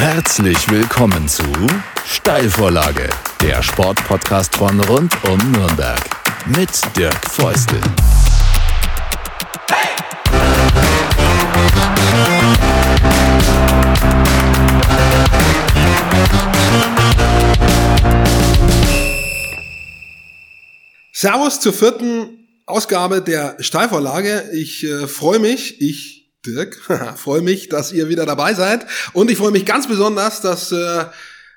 Herzlich willkommen zu Steilvorlage, der Sportpodcast von rund um Nürnberg mit Dirk Feustel. Servus zur vierten Ausgabe der Steilvorlage. Ich äh, freue mich, ich, Dirk, freue mich, dass ihr wieder dabei seid. Und ich freue mich ganz besonders, dass äh,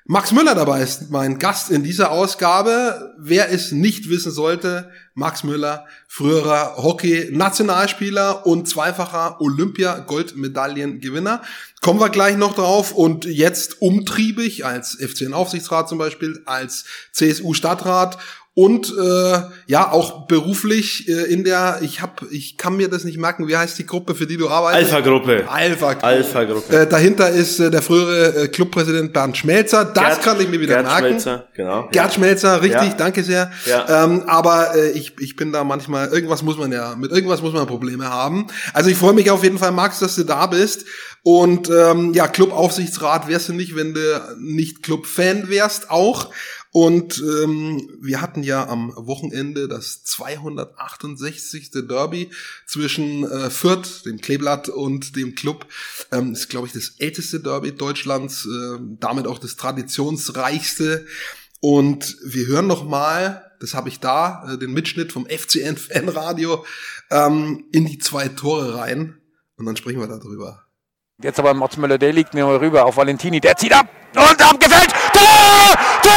Max Müller dabei ist, mein Gast in dieser Ausgabe. Wer es nicht wissen sollte, Max Müller, früherer Hockey-Nationalspieler und zweifacher Olympia-Goldmedaillengewinner. Kommen wir gleich noch drauf und jetzt umtriebig als FCN-Aufsichtsrat zum Beispiel, als CSU-Stadtrat und äh, ja auch beruflich äh, in der ich habe ich kann mir das nicht merken wie heißt die Gruppe für die du arbeitest? Alpha Gruppe. Alpha -Gruppe. Alpha Gruppe. Äh, dahinter ist äh, der frühere äh, Clubpräsident Bernd Schmelzer. Das Gerd, kann ich mir wieder Gerd merken. Schmelzer, genau. Gerd ja. Schmelzer richtig ja. danke sehr. Ja. ähm, aber äh, ich ich bin da manchmal irgendwas muss man ja mit irgendwas muss man Probleme haben. Also ich freue mich auf jeden Fall Max dass du da bist. Und ähm, ja Clubaufsichtsrat wärst du nicht wenn du nicht Club-Fan wärst auch und ähm, wir hatten ja am Wochenende das 268. Derby zwischen äh, Fürth, dem Kleeblatt und dem Club. Ähm, ist, glaube ich, das älteste Derby Deutschlands, äh, damit auch das traditionsreichste. Und wir hören noch mal, das habe ich da, äh, den Mitschnitt vom FCN Fanradio ähm, in die zwei Tore rein. Und dann sprechen wir darüber. Jetzt aber Mats Müller, der liegt mir rüber auf Valentini, der zieht ab und abgefällt. Tor! Tor!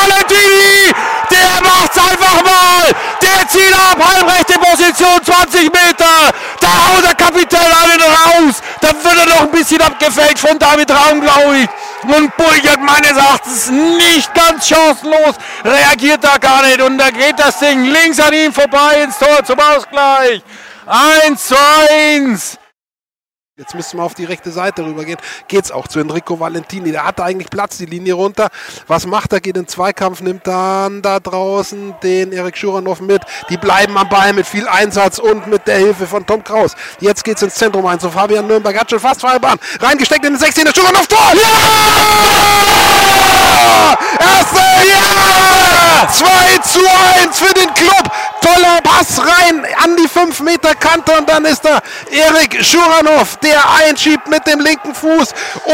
Valentini! Der macht's einfach mal! Der zieht ab, halbrechte Position, 20 Meter! Da haut der Kapitän einen raus! Da wird er noch ein bisschen abgefällt von David Raum, glaube ich. Und Burgert meines Erachtens nicht ganz chancenlos, reagiert da gar nicht. Und da geht das Ding links an ihm vorbei ins Tor zum Ausgleich. 1 zu 1. Jetzt müssen wir auf die rechte Seite rübergehen. Geht's auch zu Enrico Valentini. Der hatte eigentlich Platz, die Linie runter. Was macht er? Geht in Zweikampf, nimmt dann da draußen den Erik Schuranov mit. Die bleiben am Ball mit viel Einsatz und mit der Hilfe von Tom Kraus. Jetzt geht's ins Zentrum ein. So Fabian Nürnberg hat schon fast Fallbahn. Reingesteckt in den 16. Schuranov Tor! Ja! Erste! Ja! 2 zu 1 für den Club. Toller Pass rein an die 5 Meter Kante und dann ist da Erik Schuranov, der einschiebt mit dem linken Fuß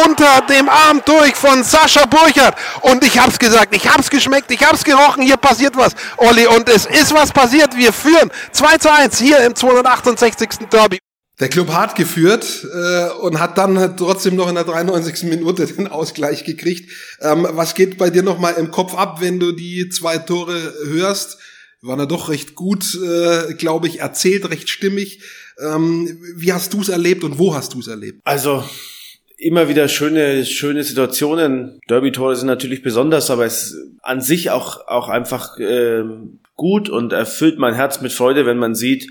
unter dem Arm durch von Sascha Burchert. Und ich hab's gesagt, ich hab's geschmeckt, ich hab's gerochen, hier passiert was, Olli. Und es ist was passiert. Wir führen 2 zu 1 hier im 268. Derby. Der Club hat geführt äh, und hat dann trotzdem noch in der 93. Minute den Ausgleich gekriegt. Ähm, was geht bei dir nochmal im Kopf ab, wenn du die zwei Tore hörst? War da doch recht gut, äh, glaube ich, erzählt, recht stimmig. Ähm, wie hast du es erlebt und wo hast du es erlebt? Also immer wieder schöne, schöne Situationen. Derby-Tore sind natürlich besonders, aber es an sich auch, auch einfach äh, gut und erfüllt mein Herz mit Freude, wenn man sieht,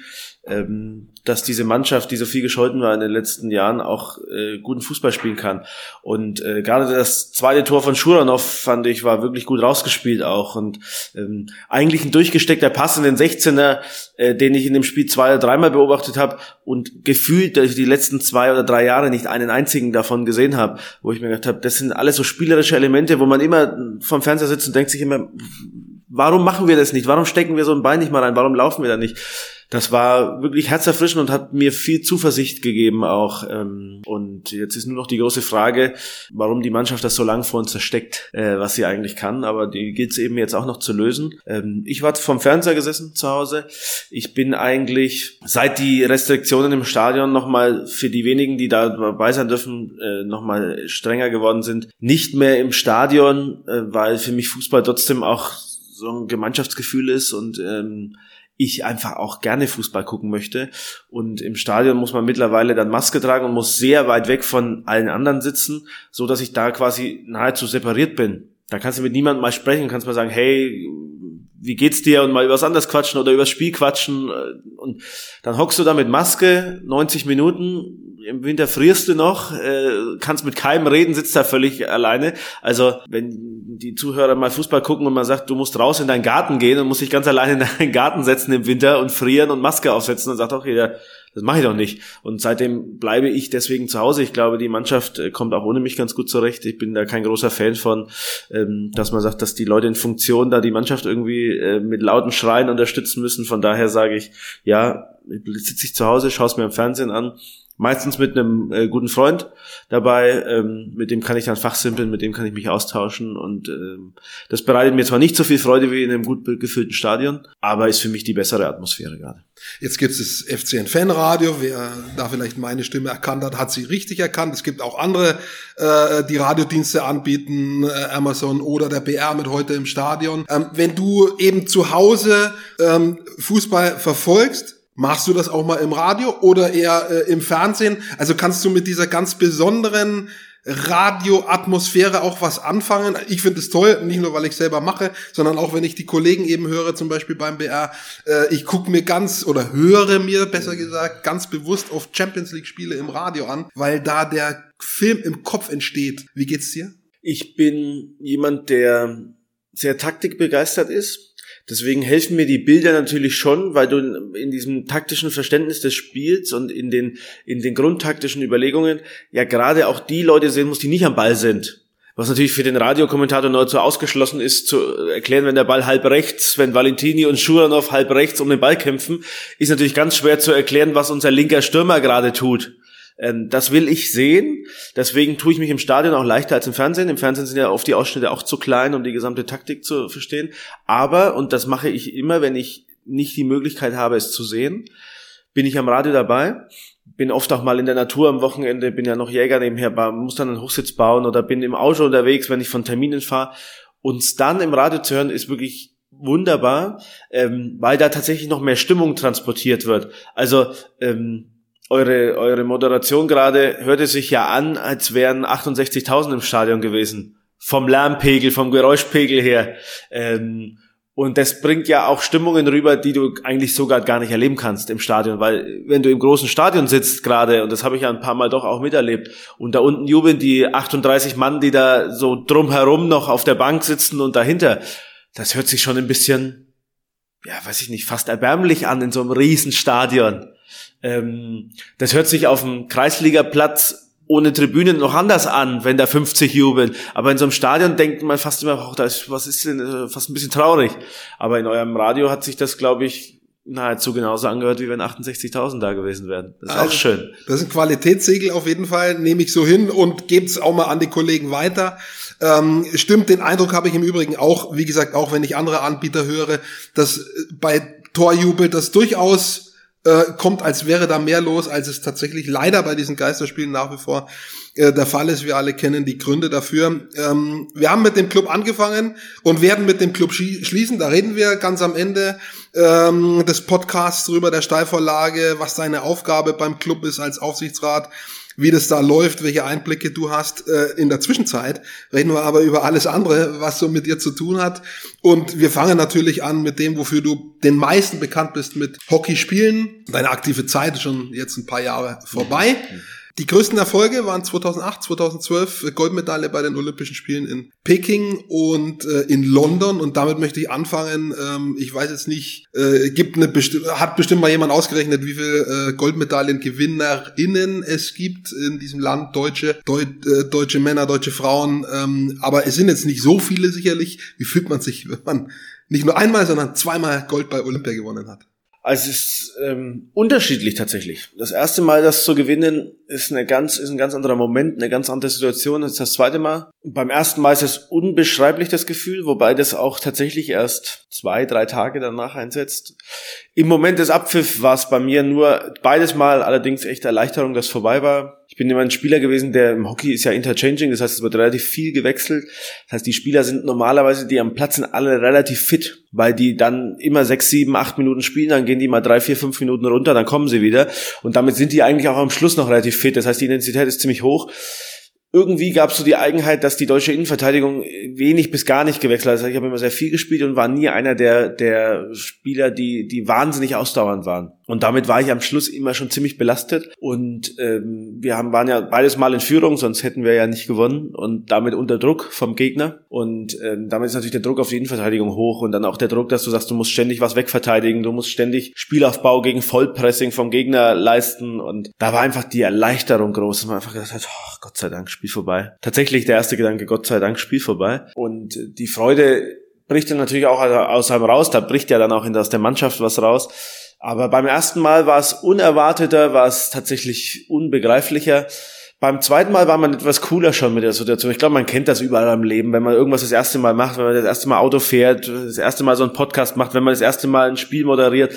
ähm, dass diese Mannschaft, die so viel gescholten war in den letzten Jahren, auch äh, guten Fußball spielen kann. Und äh, gerade das zweite Tor von Schuranov, fand ich, war wirklich gut rausgespielt auch. Und ähm, eigentlich ein durchgesteckter Pass in den 16er, äh, den ich in dem Spiel zwei oder dreimal beobachtet habe und gefühlt, dass ich die letzten zwei oder drei Jahre nicht einen einzigen davon gesehen habe, wo ich mir gedacht habe, das sind alles so spielerische Elemente, wo man immer vom Fernseher sitzt und denkt sich immer, warum machen wir das nicht? Warum stecken wir so ein Bein nicht mal rein? Warum laufen wir da nicht? das war wirklich herzerfrischend und hat mir viel Zuversicht gegeben auch. Ähm, und jetzt ist nur noch die große Frage, warum die Mannschaft das so lang vor uns versteckt, äh, was sie eigentlich kann. Aber die gilt es eben jetzt auch noch zu lösen. Ähm, ich war vom Fernseher gesessen zu Hause. Ich bin eigentlich, seit die Restriktionen im Stadion nochmal für die wenigen, die da dabei sein dürfen, äh, nochmal strenger geworden sind, nicht mehr im Stadion, äh, weil für mich Fußball trotzdem auch so ein Gemeinschaftsgefühl ist und ähm, ich einfach auch gerne Fußball gucken möchte. Und im Stadion muss man mittlerweile dann Maske tragen und muss sehr weit weg von allen anderen sitzen, so dass ich da quasi nahezu separiert bin. Da kannst du mit niemandem mal sprechen, kannst mal sagen, hey, wie geht's dir und mal übers anders quatschen oder übers Spiel quatschen und dann hockst du da mit Maske 90 Minuten im Winter frierst du noch, äh, kannst mit keinem reden, sitzt da völlig alleine. Also wenn die Zuhörer mal Fußball gucken und man sagt, du musst raus in deinen Garten gehen und musst dich ganz alleine in deinen Garten setzen im Winter und frieren und Maske aufsetzen, dann sagt auch jeder, Das mache ich doch nicht. Und seitdem bleibe ich deswegen zu Hause. Ich glaube, die Mannschaft äh, kommt auch ohne mich ganz gut zurecht. Ich bin da kein großer Fan von, ähm, dass man sagt, dass die Leute in Funktion da die Mannschaft irgendwie äh, mit lauten Schreien unterstützen müssen. Von daher sage ich, ja, sitze ich zu Hause, schaue es mir im Fernsehen an meistens mit einem äh, guten Freund dabei, ähm, mit dem kann ich dann fachsimpeln, mit dem kann ich mich austauschen und ähm, das bereitet mir zwar nicht so viel Freude wie in einem gut gefüllten Stadion, aber ist für mich die bessere Atmosphäre gerade. Jetzt gibt es das FCN Fanradio, wer da vielleicht meine Stimme erkannt hat, hat sie richtig erkannt. Es gibt auch andere, äh, die Radiodienste anbieten, äh, Amazon oder der BR mit heute im Stadion. Ähm, wenn du eben zu Hause ähm, Fußball verfolgst, Machst du das auch mal im Radio oder eher äh, im Fernsehen? Also kannst du mit dieser ganz besonderen Radioatmosphäre auch was anfangen. Ich finde es toll, nicht nur weil ich selber mache, sondern auch wenn ich die Kollegen eben höre, zum Beispiel beim BR. Äh, ich gucke mir ganz oder höre mir besser gesagt ganz bewusst auf Champions League Spiele im Radio an, weil da der Film im Kopf entsteht. Wie geht's dir? Ich bin jemand, der sehr taktikbegeistert ist Deswegen helfen mir die Bilder natürlich schon, weil du in diesem taktischen Verständnis des Spiels und in den, in den grundtaktischen Überlegungen ja gerade auch die Leute sehen musst, die nicht am Ball sind. Was natürlich für den Radiokommentator nahezu ausgeschlossen ist, zu erklären, wenn der Ball halb rechts, wenn Valentini und Schuranov halb rechts um den Ball kämpfen, ist natürlich ganz schwer zu erklären, was unser linker Stürmer gerade tut. Ähm, das will ich sehen. Deswegen tue ich mich im Stadion auch leichter als im Fernsehen. Im Fernsehen sind ja oft die Ausschnitte auch zu klein, um die gesamte Taktik zu verstehen. Aber, und das mache ich immer, wenn ich nicht die Möglichkeit habe, es zu sehen, bin ich am Radio dabei. Bin oft auch mal in der Natur am Wochenende, bin ja noch Jäger nebenher, muss dann einen Hochsitz bauen oder bin im Auto unterwegs, wenn ich von Terminen fahre. Uns dann im Radio zu hören, ist wirklich wunderbar, ähm, weil da tatsächlich noch mehr Stimmung transportiert wird. Also ähm, eure, eure Moderation gerade hörte sich ja an, als wären 68.000 im Stadion gewesen. Vom Lärmpegel, vom Geräuschpegel her. Ähm, und das bringt ja auch Stimmungen rüber, die du eigentlich sogar gar nicht erleben kannst im Stadion, weil wenn du im großen Stadion sitzt gerade, und das habe ich ja ein paar Mal doch auch miterlebt, und da unten jubeln die 38 Mann, die da so drumherum noch auf der Bank sitzen und dahinter, das hört sich schon ein bisschen, ja, weiß ich nicht, fast erbärmlich an in so einem Riesenstadion. Ähm, das hört sich auf dem Kreisligaplatz ohne Tribünen noch anders an, wenn da 50 jubeln. Aber in so einem Stadion denkt man fast immer, oh, da ist, was ist denn, äh, fast ein bisschen traurig. Aber in eurem Radio hat sich das, glaube ich, nahezu genauso angehört, wie wenn 68.000 da gewesen wären. Das ist also, auch schön. Das ist ein Qualitätssiegel auf jeden Fall, nehme ich so hin und gebe es auch mal an die Kollegen weiter. Ähm, stimmt, den Eindruck habe ich im Übrigen auch, wie gesagt, auch wenn ich andere Anbieter höre, dass bei Torjubel das durchaus äh, kommt, als wäre da mehr los, als es tatsächlich leider bei diesen Geisterspielen nach wie vor äh, der Fall ist. Wir alle kennen die Gründe dafür. Ähm, wir haben mit dem Club angefangen und werden mit dem Club schließen. Da reden wir ganz am Ende ähm, des Podcasts drüber, der Steilvorlage, was seine Aufgabe beim Club ist als Aufsichtsrat wie das da läuft, welche Einblicke du hast. Äh, in der Zwischenzeit reden wir aber über alles andere, was so mit dir zu tun hat. Und wir fangen natürlich an mit dem, wofür du den meisten bekannt bist, mit Hockey spielen. Deine aktive Zeit ist schon jetzt ein paar Jahre vorbei. Mhm. Die größten Erfolge waren 2008, 2012 Goldmedaille bei den Olympischen Spielen in Peking und äh, in London und damit möchte ich anfangen. Ähm, ich weiß jetzt nicht, äh, gibt eine besti hat bestimmt mal jemand ausgerechnet, wie viel äh, Goldmedaillengewinnerinnen es gibt in diesem Land, deutsche, Deut äh, deutsche Männer, deutsche Frauen, ähm, aber es sind jetzt nicht so viele sicherlich. Wie fühlt man sich, wenn man nicht nur einmal, sondern zweimal Gold bei Olympia gewonnen hat? Also es ist ähm, unterschiedlich tatsächlich. Das erste Mal, das zu gewinnen, ist eine ganz, ist ein ganz anderer Moment, eine ganz andere Situation als das zweite Mal. Beim ersten Mal ist es unbeschreiblich das Gefühl, wobei das auch tatsächlich erst zwei, drei Tage danach einsetzt. Im Moment des Abpfiff war es bei mir nur beides Mal allerdings echt Erleichterung, dass vorbei war. Ich bin immer ein Spieler gewesen, der im Hockey ist ja interchanging, das heißt, es wird relativ viel gewechselt. Das heißt, die Spieler sind normalerweise, die am Platz sind, alle relativ fit, weil die dann immer sechs, sieben, acht Minuten spielen, dann gehen die mal drei, vier, fünf Minuten runter, dann kommen sie wieder. Und damit sind die eigentlich auch am Schluss noch relativ fit. Das heißt, die Intensität ist ziemlich hoch irgendwie gab es so die Eigenheit, dass die deutsche Innenverteidigung wenig bis gar nicht gewechselt hat. Also ich habe immer sehr viel gespielt und war nie einer der, der Spieler, die, die wahnsinnig ausdauernd waren. Und damit war ich am Schluss immer schon ziemlich belastet. Und ähm, wir haben, waren ja beides Mal in Führung, sonst hätten wir ja nicht gewonnen. Und damit unter Druck vom Gegner. Und ähm, damit ist natürlich der Druck auf die Innenverteidigung hoch. Und dann auch der Druck, dass du sagst, du musst ständig was wegverteidigen, du musst ständig Spielaufbau gegen Vollpressing vom Gegner leisten. Und da war einfach die Erleichterung groß. Und man einfach gesagt hat, oh, Gott sei Dank, Spiel vorbei. Tatsächlich der erste Gedanke, Gott sei Dank, Spiel vorbei. Und die Freude bricht dann natürlich auch aus einem raus, da bricht ja dann auch aus der Mannschaft was raus. Aber beim ersten Mal war es unerwarteter, war es tatsächlich unbegreiflicher. Beim zweiten Mal war man etwas cooler schon mit der Situation. Ich glaube, man kennt das überall im Leben, wenn man irgendwas das erste Mal macht, wenn man das erste Mal Auto fährt, das erste Mal so einen Podcast macht, wenn man das erste Mal ein Spiel moderiert.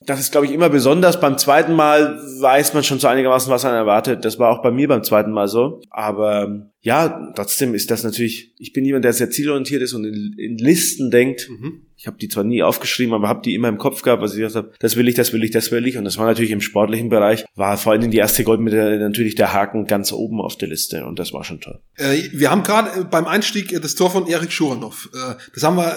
Das ist, glaube ich, immer besonders. Beim zweiten Mal weiß man schon so einigermaßen, was man erwartet. Das war auch bei mir beim zweiten Mal so. Aber ja, trotzdem ist das natürlich, ich bin jemand, der sehr zielorientiert ist und in, in Listen denkt. Mhm. Ich habe die zwar nie aufgeschrieben, aber habe die immer im Kopf gehabt, was ich gesagt habe, das will ich, das will ich, das will ich. Und das war natürlich im sportlichen Bereich, war vor allem die erste Goldmedaille natürlich der Haken ganz oben auf der Liste und das war schon toll. Äh, wir haben gerade beim Einstieg das Tor von Erik Schuranov. Äh, das haben wir,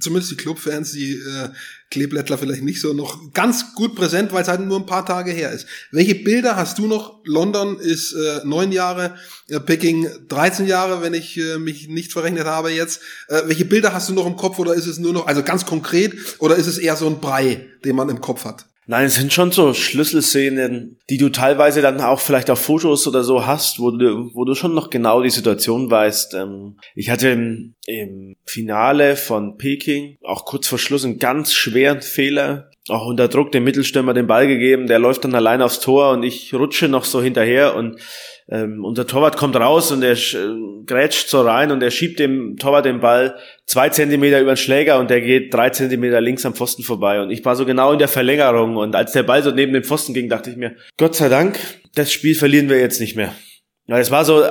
zumindest die Clubfans, die äh, Kleeblättler vielleicht nicht so noch ganz gut präsent, weil es halt nur ein paar Tage her ist. Welche Bilder hast du noch? London ist äh, neun Jahre, äh, Peking 13 Jahre, wenn ich äh, mich nicht verrechnet habe jetzt. Äh, welche Bilder hast du noch im Kopf oder ist es nur noch, also ganz konkret, oder ist es eher so ein Brei, den man im Kopf hat? Nein, es sind schon so Schlüsselszenen, die du teilweise dann auch vielleicht auf Fotos oder so hast, wo du, wo du schon noch genau die Situation weißt. Ähm, ich hatte im, im Finale von Peking auch kurz vor Schluss einen ganz schweren Fehler, auch unter Druck dem Mittelstürmer den Ball gegeben, der läuft dann allein aufs Tor und ich rutsche noch so hinterher und ähm, unser Torwart kommt raus und er äh, grätscht so rein und er schiebt dem Torwart den Ball zwei Zentimeter über den Schläger und der geht drei Zentimeter links am Pfosten vorbei. Und ich war so genau in der Verlängerung und als der Ball so neben dem Pfosten ging, dachte ich mir, Gott sei Dank, das Spiel verlieren wir jetzt nicht mehr. Ja, es war so, äh,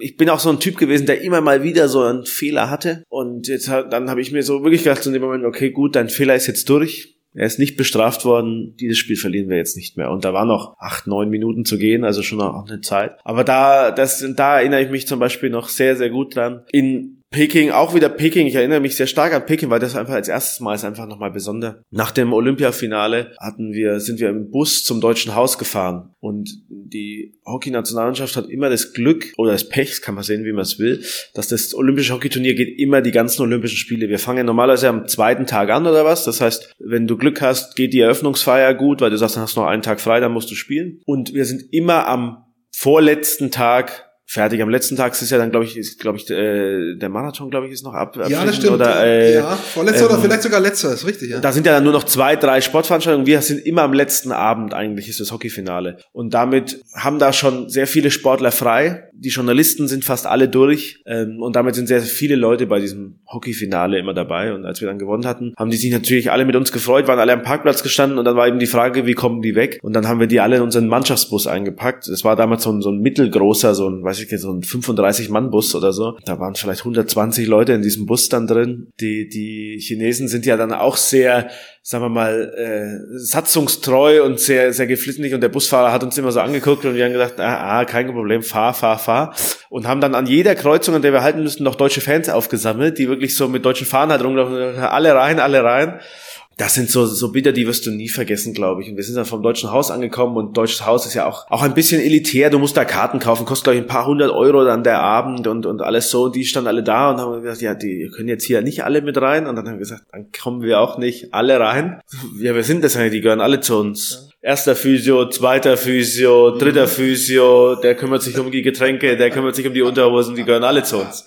ich bin auch so ein Typ gewesen, der immer mal wieder so einen Fehler hatte. Und jetzt dann habe ich mir so wirklich gedacht in dem Moment, okay, gut, dein Fehler ist jetzt durch. Er ist nicht bestraft worden. Dieses Spiel verlieren wir jetzt nicht mehr. Und da war noch acht, neun Minuten zu gehen, also schon noch eine Zeit. Aber da, das, da erinnere ich mich zum Beispiel noch sehr, sehr gut dran. In Peking, auch wieder Peking, ich erinnere mich sehr stark an Peking, weil das einfach als erstes Mal ist einfach nochmal besonders. Nach dem Olympiafinale hatten wir, sind wir im Bus zum Deutschen Haus gefahren und die Hockey-Nationalmannschaft hat immer das Glück oder das Pech, kann man sehen, wie man es will, dass das olympische Hockeyturnier geht immer die ganzen Olympischen Spiele. Wir fangen normalerweise am zweiten Tag an oder was. Das heißt, wenn du Glück hast, geht die Eröffnungsfeier gut, weil du sagst, dann hast du noch einen Tag frei, dann musst du spielen. Und wir sind immer am vorletzten Tag fertig. Am letzten Tag ist ja dann, glaube ich, ist, glaube ich, äh, der Marathon, glaube ich, ist noch ab. Ja, das stimmt. Oder, äh, ja, vorletzter ähm, oder vielleicht sogar letzter, ist richtig, ja. Da sind ja dann nur noch zwei, drei Sportveranstaltungen. Wir sind immer am letzten Abend eigentlich, ist das Hockeyfinale. Und damit haben da schon sehr viele Sportler frei. Die Journalisten sind fast alle durch. Ähm, und damit sind sehr viele Leute bei diesem Hockeyfinale immer dabei. Und als wir dann gewonnen hatten, haben die sich natürlich alle mit uns gefreut, waren alle am Parkplatz gestanden und dann war eben die Frage, wie kommen die weg? Und dann haben wir die alle in unseren Mannschaftsbus eingepackt. Das war damals so ein, so ein mittelgroßer, so ein, weiß ich so ein 35-Mann-Bus oder so. Da waren vielleicht 120 Leute in diesem Bus dann drin. Die, die Chinesen sind ja dann auch sehr, sagen wir mal, äh, satzungstreu und sehr, sehr geflissentlich und der Busfahrer hat uns immer so angeguckt und wir haben gedacht, ah, ah, kein Problem, fahr, fahr, fahr. Und haben dann an jeder Kreuzung, an der wir halten müssten, noch deutsche Fans aufgesammelt, die wirklich so mit deutschen Fahnen halt rumlaufen, alle rein, alle rein das sind so, so Bilder, die wirst du nie vergessen, glaube ich. Und wir sind dann vom Deutschen Haus angekommen und Deutsches Haus ist ja auch, auch ein bisschen elitär. Du musst da Karten kaufen, kostet, glaube ich, ein paar hundert Euro dann der Abend und, und alles so. Und die standen alle da und haben gesagt, ja, die können jetzt hier nicht alle mit rein. Und dann haben wir gesagt, dann kommen wir auch nicht alle rein. Ja, wir sind das eigentlich, die gehören alle zu uns. Erster Physio, zweiter Physio, dritter Physio, der kümmert sich um die Getränke, der kümmert sich um die Unterhosen, die gehören alle zu uns.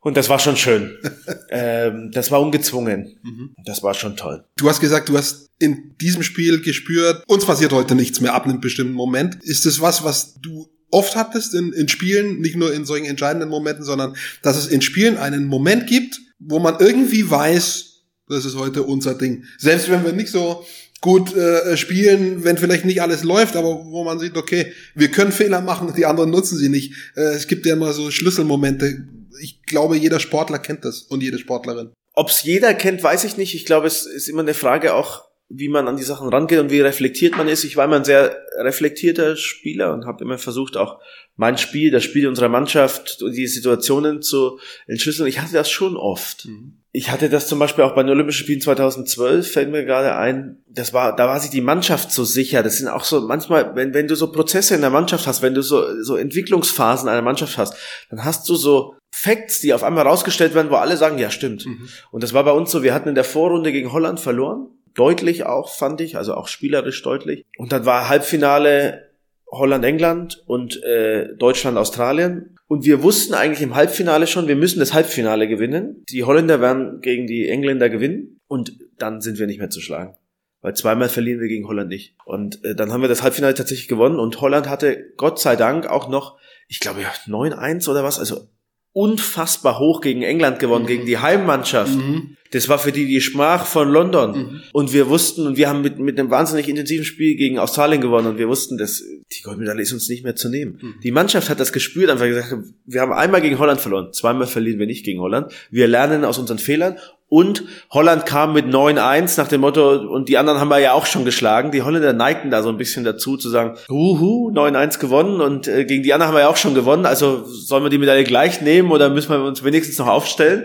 Und das war schon schön. ähm, das war ungezwungen. Mhm. Das war schon toll. Du hast gesagt, du hast in diesem Spiel gespürt, uns passiert heute nichts mehr ab einem bestimmten Moment. Ist das was, was du oft hattest in, in Spielen, nicht nur in solchen entscheidenden Momenten, sondern dass es in Spielen einen Moment gibt, wo man irgendwie weiß, das ist heute unser Ding. Selbst wenn wir nicht so gut äh, spielen, wenn vielleicht nicht alles läuft, aber wo man sieht, okay, wir können Fehler machen, die anderen nutzen sie nicht. Äh, es gibt ja immer so Schlüsselmomente ich glaube, jeder Sportler kennt das und jede Sportlerin. Ob es jeder kennt, weiß ich nicht. Ich glaube, es ist immer eine Frage auch wie man an die Sachen rangeht und wie reflektiert man ist. Ich war immer ein sehr reflektierter Spieler und habe immer versucht, auch mein Spiel, das Spiel unserer Mannschaft, die Situationen zu entschlüsseln. Ich hatte das schon oft. Mhm. Ich hatte das zum Beispiel auch bei den Olympischen Spielen 2012, fällt mir gerade ein. Das war, da war sich die Mannschaft so sicher. Das sind auch so manchmal, wenn, wenn du so Prozesse in der Mannschaft hast, wenn du so, so Entwicklungsphasen einer Mannschaft hast, dann hast du so Facts, die auf einmal rausgestellt werden, wo alle sagen, ja, stimmt. Mhm. Und das war bei uns so, wir hatten in der Vorrunde gegen Holland verloren. Deutlich auch, fand ich, also auch spielerisch deutlich. Und dann war Halbfinale Holland-England und äh, Deutschland-Australien. Und wir wussten eigentlich im Halbfinale schon, wir müssen das Halbfinale gewinnen. Die Holländer werden gegen die Engländer gewinnen und dann sind wir nicht mehr zu schlagen. Weil zweimal verlieren wir gegen Holland nicht. Und äh, dann haben wir das Halbfinale tatsächlich gewonnen und Holland hatte Gott sei Dank auch noch, ich glaube, 9-1 oder was, also unfassbar hoch gegen England gewonnen, mhm. gegen die Heimmannschaft. Mhm. Das war für die die Schmach von London. Mhm. Und wir wussten, und wir haben mit, mit einem wahnsinnig intensiven Spiel gegen Australien gewonnen und wir wussten, dass die Goldmedaille ist uns nicht mehr zu nehmen. Mhm. Die Mannschaft hat das gespürt, einfach gesagt, wir haben einmal gegen Holland verloren, zweimal verlieren wir nicht gegen Holland. Wir lernen aus unseren Fehlern und Holland kam mit 9-1 nach dem Motto, und die anderen haben wir ja auch schon geschlagen. Die Holländer neigten da so ein bisschen dazu zu sagen, huhu, 9-1 gewonnen und äh, gegen die anderen haben wir ja auch schon gewonnen. Also sollen wir die Medaille gleich nehmen oder müssen wir uns wenigstens noch aufstellen?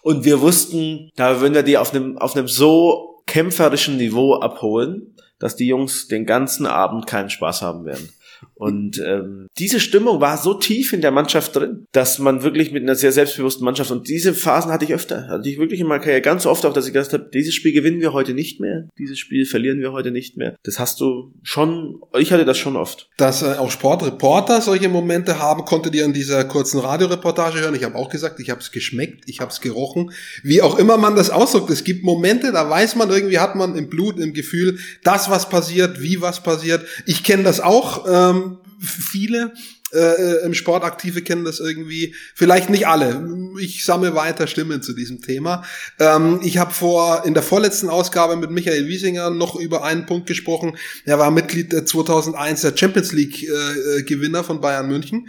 Und wir wussten, da würden wir die auf einem, auf einem so kämpferischen Niveau abholen, dass die Jungs den ganzen Abend keinen Spaß haben werden. Und ähm, diese Stimmung war so tief in der Mannschaft drin, dass man wirklich mit einer sehr selbstbewussten Mannschaft und diese Phasen hatte ich öfter, hatte ich wirklich in meiner Karriere ganz oft auch, dass ich gesagt habe, dieses Spiel gewinnen wir heute nicht mehr, dieses Spiel verlieren wir heute nicht mehr. Das hast du schon, ich hatte das schon oft. Dass äh, auch Sportreporter solche Momente haben, konntet ihr in dieser kurzen Radioreportage hören. Ich habe auch gesagt, ich habe es geschmeckt, ich habe es gerochen. Wie auch immer man das ausdrückt, es gibt Momente, da weiß man irgendwie, hat man im Blut, im Gefühl, das was passiert, wie was passiert. Ich kenne das auch. Ähm, viele äh, im Sport aktive kennen das irgendwie, vielleicht nicht alle. Ich sammle weiter Stimmen zu diesem Thema. Ähm, ich habe vor in der vorletzten Ausgabe mit Michael Wiesinger noch über einen Punkt gesprochen. Er war Mitglied der 2001 der Champions League äh, Gewinner von Bayern München.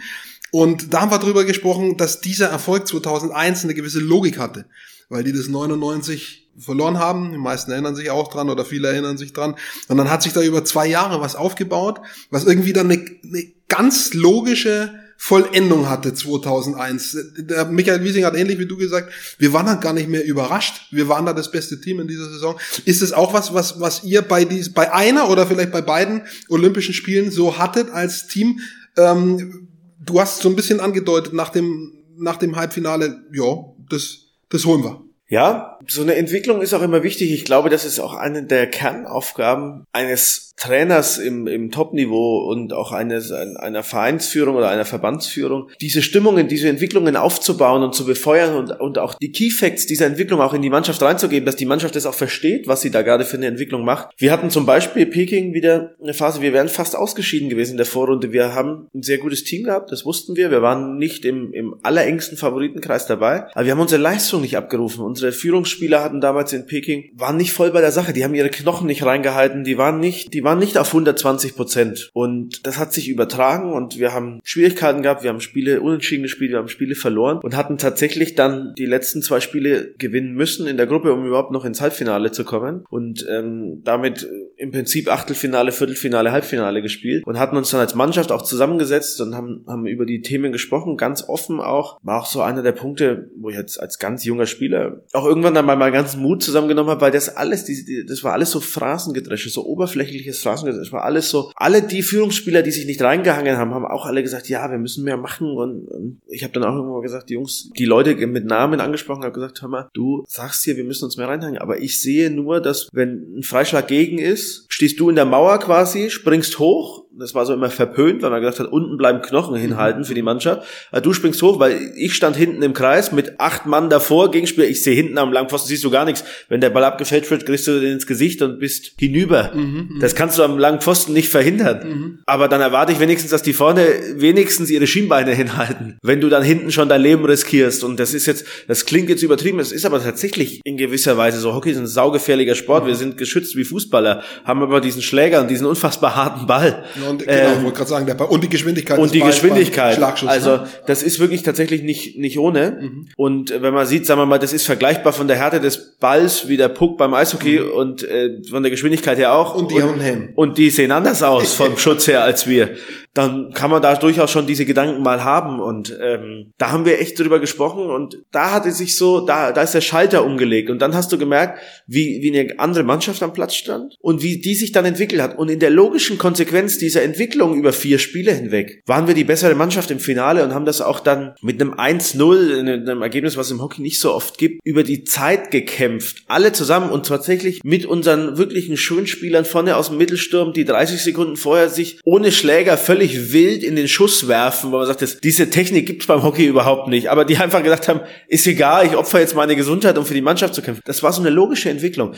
Und da haben wir drüber gesprochen, dass dieser Erfolg 2001 eine gewisse Logik hatte, weil die das 99 verloren haben. Die meisten erinnern sich auch dran oder viele erinnern sich dran. Und dann hat sich da über zwei Jahre was aufgebaut, was irgendwie dann eine, eine ganz logische Vollendung hatte 2001. Der Michael Wiesing hat ähnlich wie du gesagt, wir waren halt gar nicht mehr überrascht. Wir waren da das beste Team in dieser Saison. Ist es auch was, was, was ihr bei dies, bei einer oder vielleicht bei beiden Olympischen Spielen so hattet als Team? Ähm, du hast so ein bisschen angedeutet nach dem, nach dem Halbfinale, ja, das, das holen wir. Ja, so eine Entwicklung ist auch immer wichtig. Ich glaube, das ist auch eine der Kernaufgaben eines Trainers im, im Top-Niveau und auch eines, einer Vereinsführung oder einer Verbandsführung, diese Stimmungen, diese Entwicklungen aufzubauen und zu befeuern und, und auch die Key Facts dieser Entwicklung auch in die Mannschaft reinzugeben, dass die Mannschaft das auch versteht, was sie da gerade für eine Entwicklung macht. Wir hatten zum Beispiel Peking wieder eine Phase, wir wären fast ausgeschieden gewesen in der Vorrunde. Wir haben ein sehr gutes Team gehabt, das wussten wir. Wir waren nicht im, im allerengsten Favoritenkreis dabei, aber wir haben unsere Leistung nicht abgerufen. Unsere Führungsspieler hatten damals in Peking, waren nicht voll bei der Sache, die haben ihre Knochen nicht reingehalten, die waren nicht, die waren nicht auf 120 Prozent. Und das hat sich übertragen und wir haben Schwierigkeiten gehabt, wir haben Spiele unentschieden gespielt, wir haben Spiele verloren und hatten tatsächlich dann die letzten zwei Spiele gewinnen müssen in der Gruppe, um überhaupt noch ins Halbfinale zu kommen. Und ähm, damit im Prinzip Achtelfinale, Viertelfinale, Halbfinale gespielt und hatten uns dann als Mannschaft auch zusammengesetzt und haben, haben über die Themen gesprochen, ganz offen auch. War auch so einer der Punkte, wo ich jetzt als ganz junger Spieler auch irgendwann dann mal meinen ganzen Mut zusammengenommen habe, weil das alles, die, das war alles so Phrasengedresche, so oberflächliches Phrasengedresche. Es war alles so, alle die Führungsspieler, die sich nicht reingehangen haben, haben auch alle gesagt, ja, wir müssen mehr machen. Und, und ich habe dann auch irgendwann gesagt, die Jungs, die Leute mit Namen angesprochen, habe gesagt, hör mal, du sagst hier, wir müssen uns mehr reinhangen. Aber ich sehe nur, dass wenn ein Freischlag gegen ist, stehst du in der Mauer quasi, springst hoch das war so immer verpönt, weil man gesagt hat, unten bleiben Knochen hinhalten für die Mannschaft. Also du springst hoch, weil ich stand hinten im Kreis mit acht Mann davor, Gegenspieler, ich sehe hinten am Langpfosten, siehst du gar nichts. Wenn der Ball abgefällt wird, kriegst du den ins Gesicht und bist hinüber. Mhm, mhm. das kannst du am Langpfosten nicht verhindern. Mhm. Aber dann erwarte ich wenigstens, dass die vorne wenigstens ihre Schienbeine hinhalten. Wenn du dann hinten schon dein Leben riskierst. Und das ist jetzt, das klingt jetzt übertrieben, es ist aber tatsächlich in gewisser Weise so. Hockey ist ein saugefährlicher Sport. Mhm. Wir sind geschützt wie Fußballer, haben aber diesen Schläger und diesen unfassbar harten Ball. Und, genau, ähm, wollte gerade sagen, der, und die Geschwindigkeit. Und die Geschwindigkeit. Also ne? das ist wirklich tatsächlich nicht, nicht ohne. Mhm. Und wenn man sieht, sagen wir mal, das ist vergleichbar von der Härte des Balls wie der Puck beim Eishockey mhm. und äh, von der Geschwindigkeit her auch. Und die haben Helm. Und die sehen anders aus vom Schutz her als wir dann kann man da durchaus schon diese Gedanken mal haben. Und ähm, da haben wir echt drüber gesprochen und da hat es sich so, da, da ist der Schalter umgelegt. Und dann hast du gemerkt, wie, wie eine andere Mannschaft am Platz stand und wie die sich dann entwickelt hat. Und in der logischen Konsequenz dieser Entwicklung über vier Spiele hinweg waren wir die bessere Mannschaft im Finale und haben das auch dann mit einem 1-0, in einem Ergebnis, was es im Hockey nicht so oft gibt, über die Zeit gekämpft. Alle zusammen und tatsächlich mit unseren wirklichen Schönspielern vorne aus dem Mittelsturm, die 30 Sekunden vorher sich ohne Schläger völlig völlig wild in den Schuss werfen, wo man sagt, diese Technik gibt's beim Hockey überhaupt nicht. Aber die einfach gesagt haben, ist egal, ich opfer jetzt meine Gesundheit, um für die Mannschaft zu kämpfen. Das war so eine logische Entwicklung.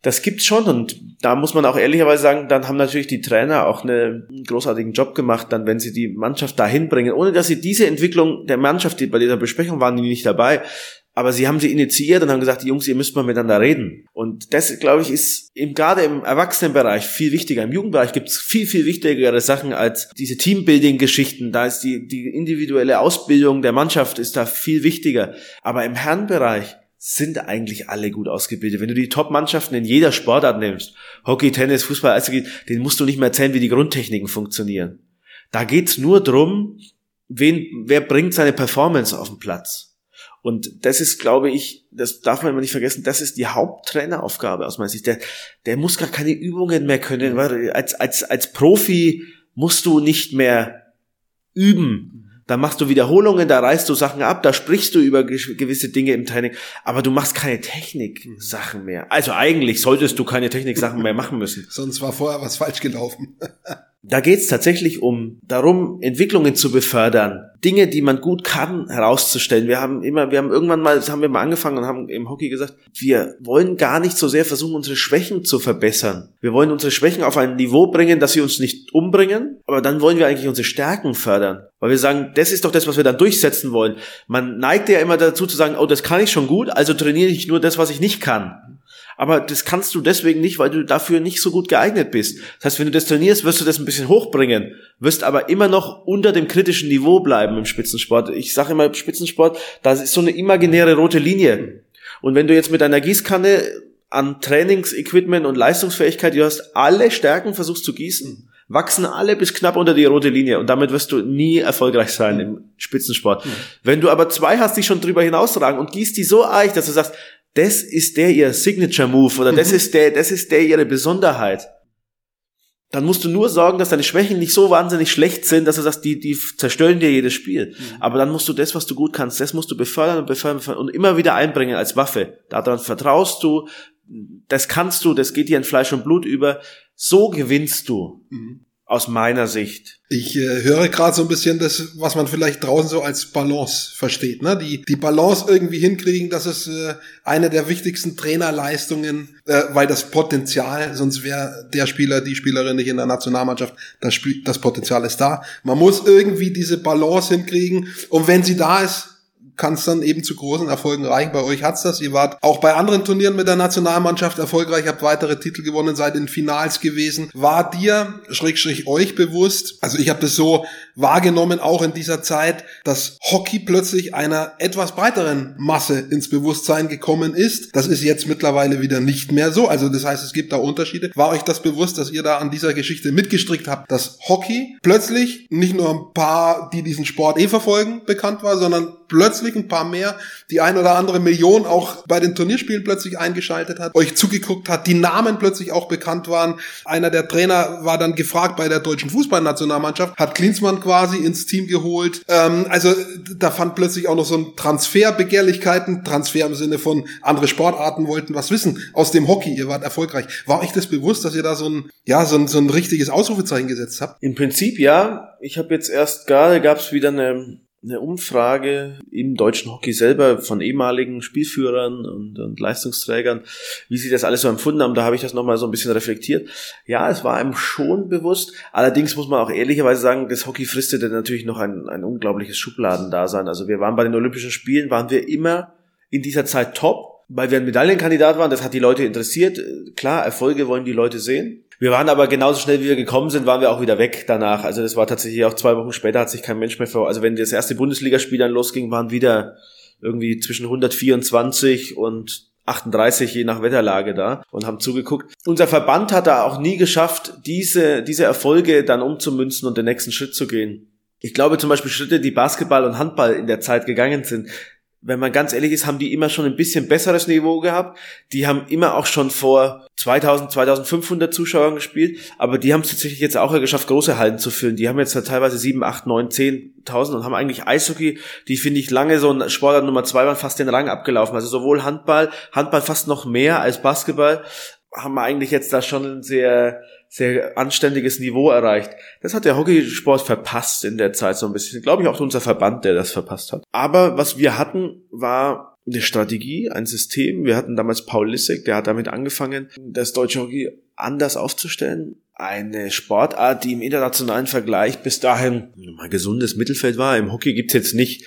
Das gibt's schon und da muss man auch ehrlicherweise sagen, dann haben natürlich die Trainer auch einen großartigen Job gemacht, dann wenn sie die Mannschaft dahin bringen, ohne dass sie diese Entwicklung der Mannschaft, die bei dieser Besprechung waren, die nicht dabei, aber sie haben sie initiiert und haben gesagt, Jungs, ihr müsst mal miteinander reden. Und das, glaube ich, ist im, gerade im Erwachsenenbereich viel wichtiger. Im Jugendbereich gibt es viel, viel wichtigere Sachen als diese Teambuilding-Geschichten. Da ist die, die individuelle Ausbildung der Mannschaft ist da viel wichtiger. Aber im Herrenbereich sind eigentlich alle gut ausgebildet. Wenn du die Top-Mannschaften in jeder Sportart nimmst, Hockey, Tennis, Fußball, Eishockey, den musst du nicht mehr erzählen, wie die Grundtechniken funktionieren. Da geht's nur drum, wen, wer bringt seine Performance auf den Platz. Und das ist, glaube ich, das darf man immer nicht vergessen, das ist die Haupttraineraufgabe aus meiner Sicht. Der, der muss gar keine Übungen mehr können, weil als, als, als Profi musst du nicht mehr üben. Da machst du Wiederholungen, da reißt du Sachen ab, da sprichst du über gewisse Dinge im Training, aber du machst keine Technik-Sachen mehr. Also eigentlich solltest du keine Technik-Sachen mehr machen müssen. Sonst war vorher was falsch gelaufen. Da geht es tatsächlich um darum, Entwicklungen zu befördern, Dinge, die man gut kann, herauszustellen. Wir haben immer, wir haben irgendwann mal, das haben wir mal angefangen und haben im Hockey gesagt, wir wollen gar nicht so sehr versuchen, unsere Schwächen zu verbessern. Wir wollen unsere Schwächen auf ein Niveau bringen, dass sie uns nicht umbringen, aber dann wollen wir eigentlich unsere Stärken fördern. Weil wir sagen, das ist doch das, was wir dann durchsetzen wollen. Man neigt ja immer dazu zu sagen, oh, das kann ich schon gut, also trainiere ich nur das, was ich nicht kann. Aber das kannst du deswegen nicht, weil du dafür nicht so gut geeignet bist. Das heißt, wenn du das trainierst, wirst du das ein bisschen hochbringen, wirst aber immer noch unter dem kritischen Niveau bleiben im Spitzensport. Ich sage immer, Spitzensport, da ist so eine imaginäre rote Linie. Und wenn du jetzt mit einer Gießkanne an Trainingsequipment und Leistungsfähigkeit, du hast alle Stärken versuchst zu gießen, wachsen alle bis knapp unter die rote Linie und damit wirst du nie erfolgreich sein im Spitzensport. Mhm. Wenn du aber zwei hast, die schon drüber hinausragen und gießt die so eich, dass du sagst, das ist der ihr Signature Move oder mhm. das ist der, das ist der ihre Besonderheit. Dann musst du nur sorgen, dass deine Schwächen nicht so wahnsinnig schlecht sind, dass du sagst, die, die zerstören dir jedes Spiel. Mhm. Aber dann musst du das, was du gut kannst, das musst du befördern und befördern und immer wieder einbringen als Waffe. Daran vertraust du, das kannst du, das geht dir in Fleisch und Blut über. So gewinnst du. Mhm aus meiner Sicht. Ich äh, höre gerade so ein bisschen das, was man vielleicht draußen so als Balance versteht. Ne? Die, die Balance irgendwie hinkriegen, das ist äh, eine der wichtigsten Trainerleistungen, äh, weil das Potenzial, sonst wäre der Spieler, die Spielerin nicht in der Nationalmannschaft, das, Spiel, das Potenzial ist da. Man muss irgendwie diese Balance hinkriegen und wenn sie da ist, kann es dann eben zu großen Erfolgen reichen. Bei euch hat's das. Ihr wart auch bei anderen Turnieren mit der Nationalmannschaft erfolgreich, habt weitere Titel gewonnen, seid in Finals gewesen. War dir, schrägstrich euch bewusst, also ich habe das so wahrgenommen, auch in dieser Zeit, dass Hockey plötzlich einer etwas breiteren Masse ins Bewusstsein gekommen ist. Das ist jetzt mittlerweile wieder nicht mehr so. Also das heißt, es gibt da Unterschiede. War euch das bewusst, dass ihr da an dieser Geschichte mitgestrickt habt, dass Hockey plötzlich nicht nur ein paar, die diesen Sport eh verfolgen, bekannt war, sondern plötzlich ein paar mehr, die ein oder andere Million auch bei den Turnierspielen plötzlich eingeschaltet hat, euch zugeguckt hat, die Namen plötzlich auch bekannt waren. Einer der Trainer war dann gefragt bei der deutschen Fußballnationalmannschaft, hat Klinsmann quasi ins Team geholt. Ähm, also da fand plötzlich auch noch so ein Transferbegehrlichkeiten, Transfer im Sinne von andere Sportarten wollten was wissen aus dem Hockey. Ihr wart erfolgreich. War euch das bewusst, dass ihr da so ein ja so ein, so ein richtiges Ausrufezeichen gesetzt habt? Im Prinzip ja. Ich habe jetzt erst gerade gab es wieder eine eine Umfrage im deutschen Hockey selber von ehemaligen Spielführern und, und, Leistungsträgern, wie sie das alles so empfunden haben. Da habe ich das nochmal so ein bisschen reflektiert. Ja, es war einem schon bewusst. Allerdings muss man auch ehrlicherweise sagen, das Hockey fristete natürlich noch ein, ein unglaubliches Schubladendasein. Also wir waren bei den Olympischen Spielen, waren wir immer in dieser Zeit top, weil wir ein Medaillenkandidat waren. Das hat die Leute interessiert. Klar, Erfolge wollen die Leute sehen. Wir waren aber genauso schnell, wie wir gekommen sind, waren wir auch wieder weg danach. Also das war tatsächlich auch zwei Wochen später, hat sich kein Mensch mehr vor. Also wenn das erste Bundesligaspiel dann losging, waren wieder irgendwie zwischen 124 und 38 je nach Wetterlage da und haben zugeguckt. Unser Verband hat da auch nie geschafft, diese, diese Erfolge dann umzumünzen und den nächsten Schritt zu gehen. Ich glaube zum Beispiel Schritte, die Basketball und Handball in der Zeit gegangen sind, wenn man ganz ehrlich ist, haben die immer schon ein bisschen besseres Niveau gehabt. Die haben immer auch schon vor 2000, 2500 Zuschauern gespielt, aber die haben es tatsächlich jetzt auch geschafft, große Hallen zu füllen. Die haben jetzt teilweise 7, 8, 9, 10.000 und haben eigentlich Eishockey, die finde ich lange so ein Sportart Nummer zwei waren, fast den Rang abgelaufen. Also sowohl Handball, Handball fast noch mehr als Basketball, haben wir eigentlich jetzt da schon sehr, sehr anständiges Niveau erreicht. Das hat der Hockeysport verpasst in der Zeit so ein bisschen. Glaube ich auch unser Verband, der das verpasst hat. Aber was wir hatten, war eine Strategie, ein System. Wir hatten damals Paul Lissek, der hat damit angefangen, das deutsche Hockey anders aufzustellen. Eine Sportart, die im internationalen Vergleich bis dahin ein gesundes Mittelfeld war. Im Hockey gibt's jetzt nicht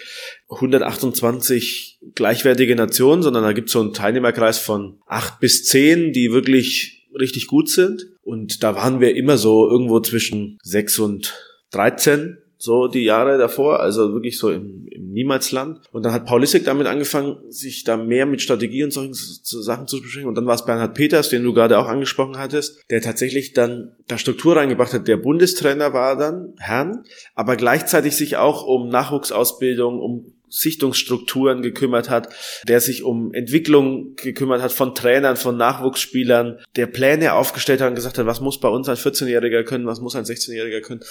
128 gleichwertige Nationen, sondern da gibt's so einen Teilnehmerkreis von acht bis zehn, die wirklich richtig gut sind. Und da waren wir immer so irgendwo zwischen sechs und 13 so die Jahre davor, also wirklich so im, im Niemalsland. Und dann hat Paul Lissek damit angefangen, sich da mehr mit Strategie und solchen so Sachen zu beschäftigen. Und dann war es Bernhard Peters, den du gerade auch angesprochen hattest, der tatsächlich dann da Struktur reingebracht hat. Der Bundestrainer war dann Herrn, aber gleichzeitig sich auch um Nachwuchsausbildung, um Sichtungsstrukturen gekümmert hat, der sich um Entwicklung gekümmert hat von Trainern, von Nachwuchsspielern, der Pläne aufgestellt hat und gesagt hat, was muss bei uns ein 14-Jähriger können, was muss ein 16-Jähriger können.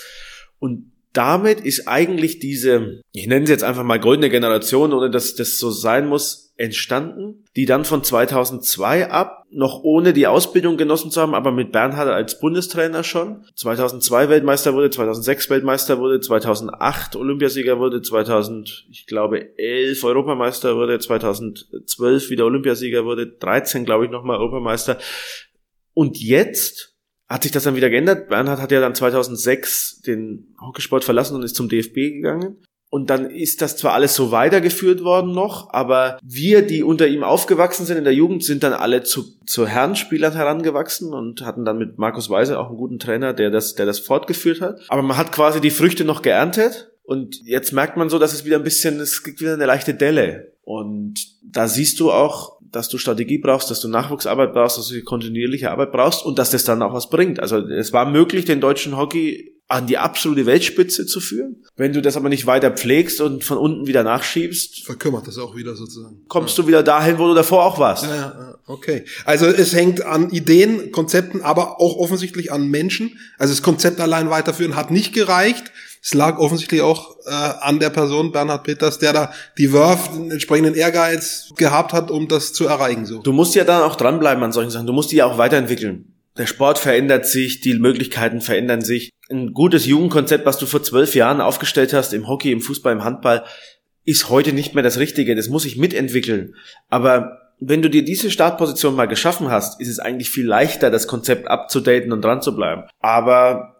Und damit ist eigentlich diese, ich nenne sie jetzt einfach mal goldene Generation, ohne dass das so sein muss, entstanden, die dann von 2002 ab, noch ohne die Ausbildung genossen zu haben, aber mit Bernhard als Bundestrainer schon, 2002 Weltmeister wurde, 2006 Weltmeister wurde, 2008 Olympiasieger wurde, 2000, ich glaube, 11 Europameister wurde, 2012 wieder Olympiasieger wurde, 13 glaube ich nochmal Europameister. Und jetzt hat sich das dann wieder geändert. Bernhard hat ja dann 2006 den Hockeysport verlassen und ist zum DFB gegangen. Und dann ist das zwar alles so weitergeführt worden noch, aber wir, die unter ihm aufgewachsen sind in der Jugend, sind dann alle zu, zu Herrenspielern herangewachsen und hatten dann mit Markus Weise auch einen guten Trainer, der das, der das fortgeführt hat. Aber man hat quasi die Früchte noch geerntet und jetzt merkt man so, dass es wieder ein bisschen, es gibt wieder eine leichte Delle. Und da siehst du auch, dass du Strategie brauchst, dass du Nachwuchsarbeit brauchst, dass du kontinuierliche Arbeit brauchst und dass das dann auch was bringt. Also es war möglich, den deutschen Hockey an die absolute Weltspitze zu führen. Wenn du das aber nicht weiter pflegst und von unten wieder nachschiebst, verkümmert das auch wieder sozusagen. Kommst ja. du wieder dahin, wo du davor auch warst. Ja, ja, okay. Also es hängt an Ideen, Konzepten, aber auch offensichtlich an Menschen. Also das Konzept allein weiterführen hat nicht gereicht. Es lag offensichtlich auch äh, an der Person Bernhard Peters, der da die Wurf, den entsprechenden Ehrgeiz gehabt hat, um das zu erreichen. So. Du musst ja dann auch dranbleiben an solchen Sachen. Du musst die ja auch weiterentwickeln. Der Sport verändert sich, die Möglichkeiten verändern sich. Ein gutes Jugendkonzept, was du vor zwölf Jahren aufgestellt hast, im Hockey, im Fußball, im Handball, ist heute nicht mehr das Richtige. Das muss ich mitentwickeln. Aber wenn du dir diese Startposition mal geschaffen hast, ist es eigentlich viel leichter, das Konzept abzudaten und dran zu bleiben. Aber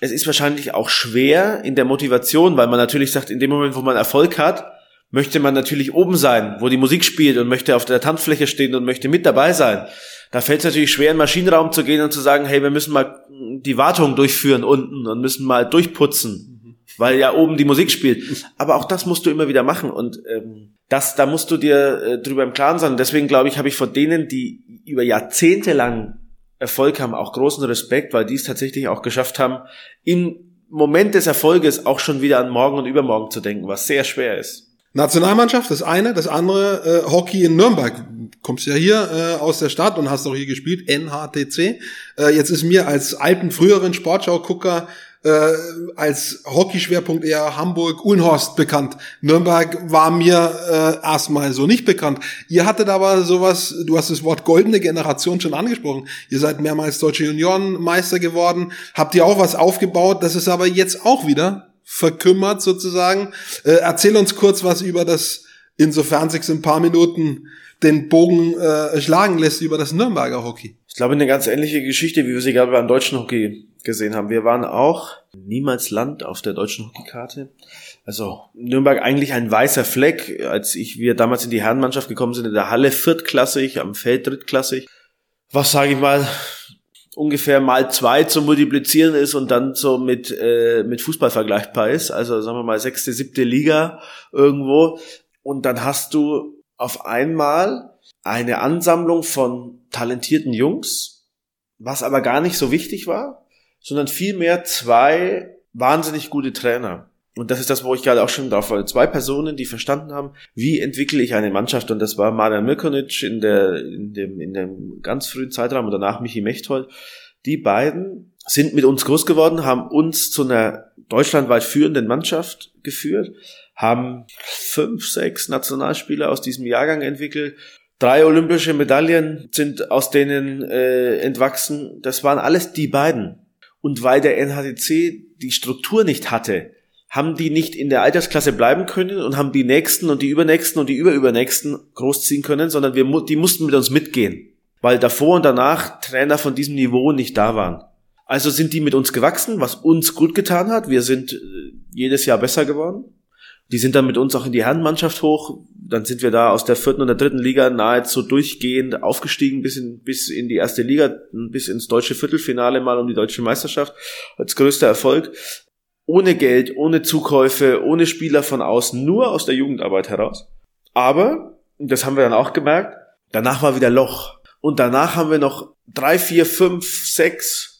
es ist wahrscheinlich auch schwer in der Motivation, weil man natürlich sagt, in dem Moment, wo man Erfolg hat, möchte man natürlich oben sein, wo die Musik spielt und möchte auf der Tanzfläche stehen und möchte mit dabei sein. Da fällt es natürlich schwer, in den Maschinenraum zu gehen und zu sagen, hey, wir müssen mal die Wartung durchführen unten und müssen mal durchputzen, weil ja oben die Musik spielt. Aber auch das musst du immer wieder machen und ähm, das, da musst du dir äh, drüber im Klaren sein. deswegen glaube ich, habe ich vor denen, die über Jahrzehnte lang Erfolg haben, auch großen Respekt, weil die es tatsächlich auch geschafft haben, im Moment des Erfolges auch schon wieder an morgen und übermorgen zu denken, was sehr schwer ist. Nationalmannschaft, das eine, das andere äh, Hockey in Nürnberg. Kommst ja hier äh, aus der Stadt und hast auch hier gespielt, NHTC. Äh, jetzt ist mir als alten früheren Sportschau-Gucker äh, als Hockeyschwerpunkt eher Hamburg, Ulnhorst bekannt. Nürnberg war mir äh, erstmal so nicht bekannt. Ihr hattet aber sowas, du hast das Wort goldene Generation schon angesprochen. Ihr seid mehrmals deutsche Juniorenmeister geworden, habt ihr auch was aufgebaut, das ist aber jetzt auch wieder verkümmert sozusagen. Äh, erzähl uns kurz was über das, insofern sich in ein paar Minuten den Bogen äh, schlagen lässt über das Nürnberger Hockey. Ich glaube, eine ganz ähnliche Geschichte, wie wir sie gerade beim deutschen Hockey gesehen haben. Wir waren auch niemals Land auf der deutschen Hockeykarte. Also Nürnberg eigentlich ein weißer Fleck. Als ich wir damals in die Herrenmannschaft gekommen sind, in der Halle viertklassig, am Feld drittklassig. Was sage ich mal? ungefähr mal zwei zu multiplizieren ist und dann so mit, äh, mit Fußball vergleichbar ist. Also sagen wir mal sechste, siebte Liga irgendwo. Und dann hast du auf einmal eine Ansammlung von talentierten Jungs, was aber gar nicht so wichtig war, sondern vielmehr zwei wahnsinnig gute Trainer. Und das ist das, wo ich gerade auch schon drauf war. Zwei Personen, die verstanden haben, wie entwickle ich eine Mannschaft. Und das war Marian Mirkonic in, der, in, dem, in dem ganz frühen Zeitraum und danach Michi Mechthold. Die beiden sind mit uns groß geworden, haben uns zu einer deutschlandweit führenden Mannschaft geführt, haben fünf, sechs Nationalspieler aus diesem Jahrgang entwickelt. Drei olympische Medaillen sind aus denen äh, entwachsen. Das waren alles die beiden. Und weil der NHTC die Struktur nicht hatte, haben die nicht in der Altersklasse bleiben können und haben die nächsten und die übernächsten und die überübernächsten großziehen können, sondern wir, die mussten mit uns mitgehen, weil davor und danach Trainer von diesem Niveau nicht da waren. Also sind die mit uns gewachsen, was uns gut getan hat. Wir sind äh, jedes Jahr besser geworden. Die sind dann mit uns auch in die Herrenmannschaft hoch. Dann sind wir da aus der vierten und der dritten Liga nahezu durchgehend aufgestiegen bis in, bis in die erste Liga, bis ins deutsche Viertelfinale mal um die deutsche Meisterschaft als größter Erfolg ohne Geld, ohne Zukäufe, ohne Spieler von außen, nur aus der Jugendarbeit heraus. Aber, das haben wir dann auch gemerkt, danach war wieder Loch. Und danach haben wir noch drei, vier, fünf, sechs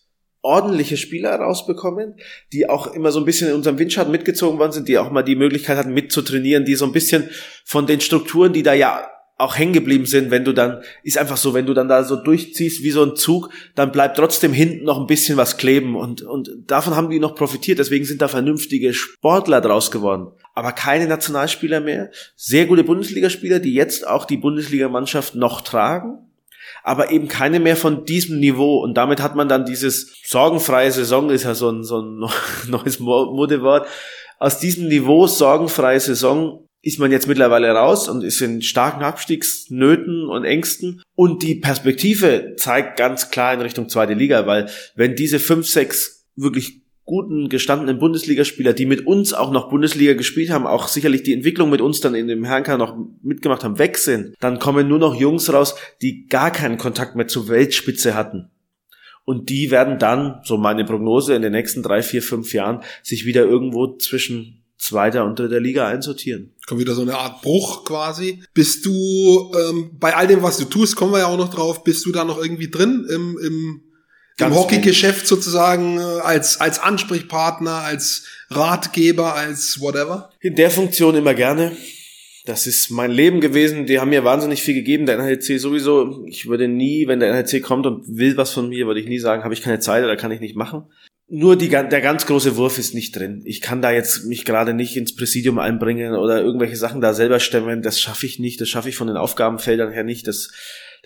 ordentliche Spieler rausbekommen, die auch immer so ein bisschen in unserem Windschatten mitgezogen worden sind, die auch mal die Möglichkeit hatten mitzutrainieren, die so ein bisschen von den Strukturen, die da ja auch hängen geblieben sind, wenn du dann, ist einfach so, wenn du dann da so durchziehst wie so ein Zug, dann bleibt trotzdem hinten noch ein bisschen was kleben und, und davon haben die noch profitiert, deswegen sind da vernünftige Sportler draus geworden. Aber keine Nationalspieler mehr, sehr gute Bundesligaspieler, die jetzt auch die Bundesligamannschaft noch tragen, aber eben keine mehr von diesem Niveau und damit hat man dann dieses sorgenfreie Saison, ist ja so ein, so ein neues Modewort, aus diesem Niveau sorgenfreie Saison ist man jetzt mittlerweile raus und ist in starken Abstiegsnöten und Ängsten. Und die Perspektive zeigt ganz klar in Richtung zweite Liga, weil wenn diese fünf, sechs wirklich guten, gestandenen Bundesligaspieler, die mit uns auch noch Bundesliga gespielt haben, auch sicherlich die Entwicklung mit uns dann in dem Herrenkader noch mitgemacht haben, weg sind, dann kommen nur noch Jungs raus, die gar keinen Kontakt mehr zur Weltspitze hatten. Und die werden dann, so meine Prognose, in den nächsten drei, vier, fünf Jahren sich wieder irgendwo zwischen zweiter und dritter Liga einsortieren. Kommt wieder so eine Art Bruch quasi. Bist du ähm, bei all dem, was du tust, kommen wir ja auch noch drauf, bist du da noch irgendwie drin im, im, im Hockeygeschäft sozusagen äh, als, als Ansprechpartner, als Ratgeber, als whatever? In der Funktion immer gerne. Das ist mein Leben gewesen. Die haben mir wahnsinnig viel gegeben. Der NHC sowieso. Ich würde nie, wenn der NHC kommt und will was von mir, würde ich nie sagen, habe ich keine Zeit oder kann ich nicht machen. Nur die, der ganz große Wurf ist nicht drin. Ich kann da jetzt mich gerade nicht ins Präsidium einbringen oder irgendwelche Sachen da selber stemmen. Das schaffe ich nicht. Das schaffe ich von den Aufgabenfeldern her nicht. Das,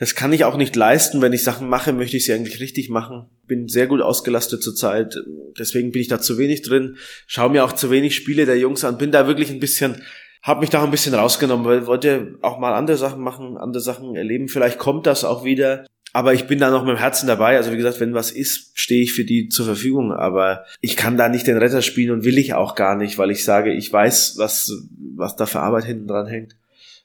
das kann ich auch nicht leisten. Wenn ich Sachen mache, möchte ich sie eigentlich richtig machen. Bin sehr gut ausgelastet zurzeit. Deswegen bin ich da zu wenig drin. Schau mir auch zu wenig Spiele der Jungs an. Bin da wirklich ein bisschen, habe mich da ein bisschen rausgenommen, weil wollte auch mal andere Sachen machen, andere Sachen erleben. Vielleicht kommt das auch wieder aber ich bin da noch mit dem Herzen dabei. Also wie gesagt, wenn was ist, stehe ich für die zur Verfügung. Aber ich kann da nicht den Retter spielen und will ich auch gar nicht, weil ich sage, ich weiß, was, was da für Arbeit hinten dran hängt.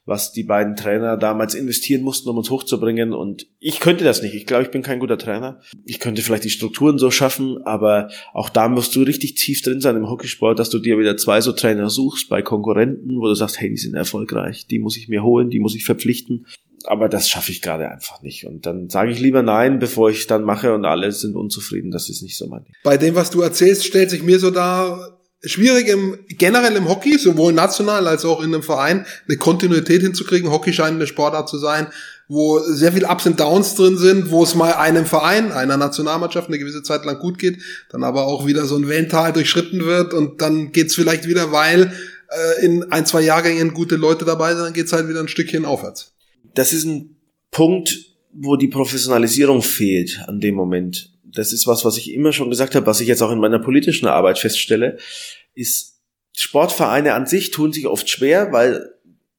Was die beiden Trainer damals investieren mussten, um uns hochzubringen. Und ich könnte das nicht. Ich glaube, ich bin kein guter Trainer. Ich könnte vielleicht die Strukturen so schaffen, aber auch da musst du richtig tief drin sein im Hockeysport, dass du dir wieder zwei so Trainer suchst bei Konkurrenten, wo du sagst, hey, die sind erfolgreich, die muss ich mir holen, die muss ich verpflichten aber das schaffe ich gerade einfach nicht. Und dann sage ich lieber nein, bevor ich dann mache und alle sind unzufrieden. Das ist nicht so mein Ding. Bei dem, was du erzählst, stellt sich mir so dar, schwierig im, generell im Hockey, sowohl national als auch in einem Verein, eine Kontinuität hinzukriegen. Hockey scheint eine Sportart zu sein, wo sehr viel Ups und Downs drin sind, wo es mal einem Verein, einer Nationalmannschaft eine gewisse Zeit lang gut geht, dann aber auch wieder so ein Wellental durchschritten wird und dann geht's vielleicht wieder, weil äh, in ein, zwei Jahrgängen gute Leute dabei sind, dann geht's halt wieder ein Stückchen aufwärts das ist ein Punkt, wo die Professionalisierung fehlt an dem Moment. Das ist was, was ich immer schon gesagt habe, was ich jetzt auch in meiner politischen Arbeit feststelle, ist, Sportvereine an sich tun sich oft schwer, weil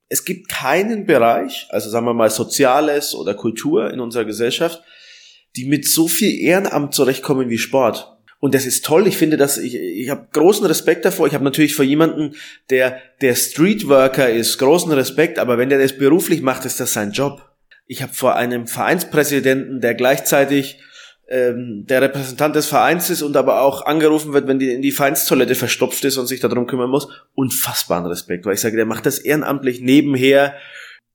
es gibt keinen Bereich, also sagen wir mal Soziales oder Kultur in unserer Gesellschaft, die mit so viel Ehrenamt zurechtkommen wie Sport. Und das ist toll. Ich finde, dass ich, ich habe großen Respekt davor. Ich habe natürlich vor jemanden, der der Streetworker ist, großen Respekt. Aber wenn der das beruflich macht, ist das sein Job. Ich habe vor einem Vereinspräsidenten, der gleichzeitig ähm, der Repräsentant des Vereins ist und aber auch angerufen wird, wenn die in die Vereinstoilette verstopft ist und sich darum kümmern muss, unfassbaren Respekt, weil ich sage, der macht das ehrenamtlich nebenher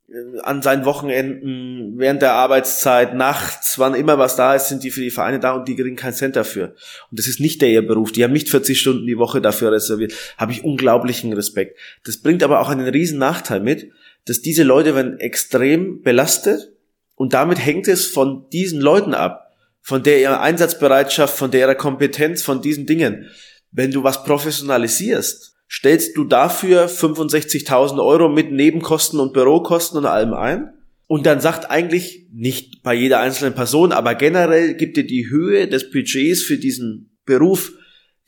äh, an seinen Wochenenden, während der Arbeitszeit, nachts, wann immer was da ist, sind die für die Vereine da und die kriegen keinen Cent dafür. Und das ist nicht der ihr Beruf. Die haben nicht 40 Stunden die Woche dafür reserviert. Habe ich unglaublichen Respekt. Das bringt aber auch einen riesen Nachteil mit, dass diese Leute werden extrem belastet und damit hängt es von diesen Leuten ab, von der Einsatzbereitschaft, von der Kompetenz, von diesen Dingen. Wenn du was professionalisierst, stellst du dafür 65.000 Euro mit Nebenkosten und Bürokosten und allem ein. Und dann sagt eigentlich nicht bei jeder einzelnen Person, aber generell gibt dir die Höhe des Budgets für diesen Beruf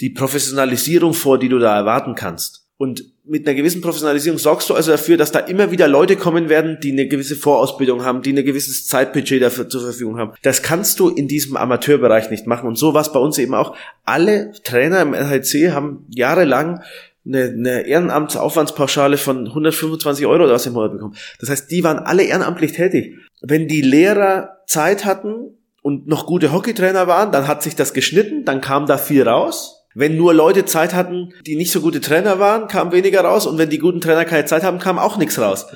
die Professionalisierung vor, die du da erwarten kannst. Und mit einer gewissen Professionalisierung sorgst du also dafür, dass da immer wieder Leute kommen werden, die eine gewisse Vorausbildung haben, die ein gewisses Zeitbudget dafür zur Verfügung haben. Das kannst du in diesem Amateurbereich nicht machen. Und so war es bei uns eben auch. Alle Trainer im LHC haben jahrelang eine, eine Ehrenamtsaufwandspauschale von 125 Euro oder was im Monat bekommen. Das heißt, die waren alle ehrenamtlich tätig. Wenn die Lehrer Zeit hatten und noch gute Hockeytrainer waren, dann hat sich das geschnitten, dann kam da viel raus wenn nur Leute Zeit hatten, die nicht so gute Trainer waren, kam weniger raus. Und wenn die guten Trainer keine Zeit haben, kam auch nichts raus.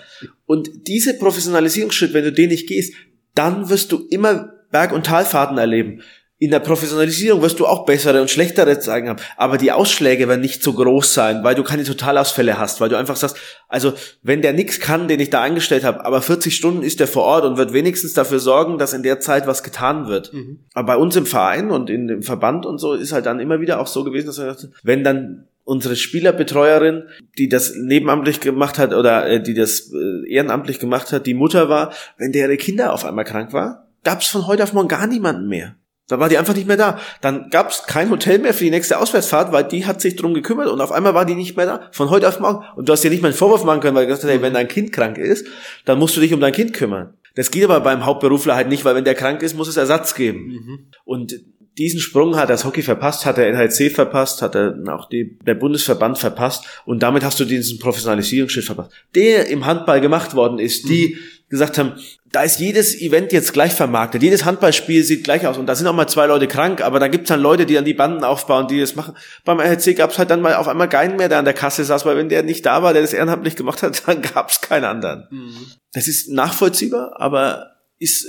Und diese Professionalisierungsschritt, wenn du den nicht gehst, dann wirst du immer Berg- und Talfahrten erleben in der Professionalisierung wirst du auch bessere und schlechtere zeigen haben, aber die Ausschläge werden nicht so groß sein, weil du keine Totalausfälle hast, weil du einfach sagst, also wenn der nichts kann, den ich da eingestellt habe, aber 40 Stunden ist der vor Ort und wird wenigstens dafür sorgen, dass in der Zeit was getan wird. Mhm. Aber bei uns im Verein und in dem Verband und so ist halt dann immer wieder auch so gewesen, dass wir gesagt, wenn dann unsere Spielerbetreuerin, die das nebenamtlich gemacht hat oder äh, die das äh, ehrenamtlich gemacht hat, die Mutter war, wenn deren Kinder auf einmal krank war, gab es von heute auf morgen gar niemanden mehr. Da war die einfach nicht mehr da. Dann gab es kein Hotel mehr für die nächste Auswärtsfahrt, weil die hat sich drum gekümmert und auf einmal war die nicht mehr da. Von heute auf morgen. Und du hast dir nicht mal einen Vorwurf machen können, weil du gesagt hast, hey, wenn dein Kind krank ist, dann musst du dich um dein Kind kümmern. Das geht aber beim Hauptberufler halt nicht, weil wenn der krank ist, muss es Ersatz geben. Mhm. Und diesen Sprung hat das Hockey verpasst, hat der NHC verpasst, hat er auch die, der Bundesverband verpasst und damit hast du diesen Professionalisierungsschritt verpasst, der im Handball gemacht worden ist, die mhm. gesagt haben, da ist jedes Event jetzt gleich vermarktet, jedes Handballspiel sieht gleich aus und da sind auch mal zwei Leute krank, aber da gibt's dann Leute, die dann die Banden aufbauen, die das machen. Beim NHC gab's halt dann mal auf einmal keinen mehr, der an der Kasse saß, weil wenn der nicht da war, der das ehrenamtlich gemacht hat, dann gab's keinen anderen. Mhm. Das ist nachvollziehbar, aber ist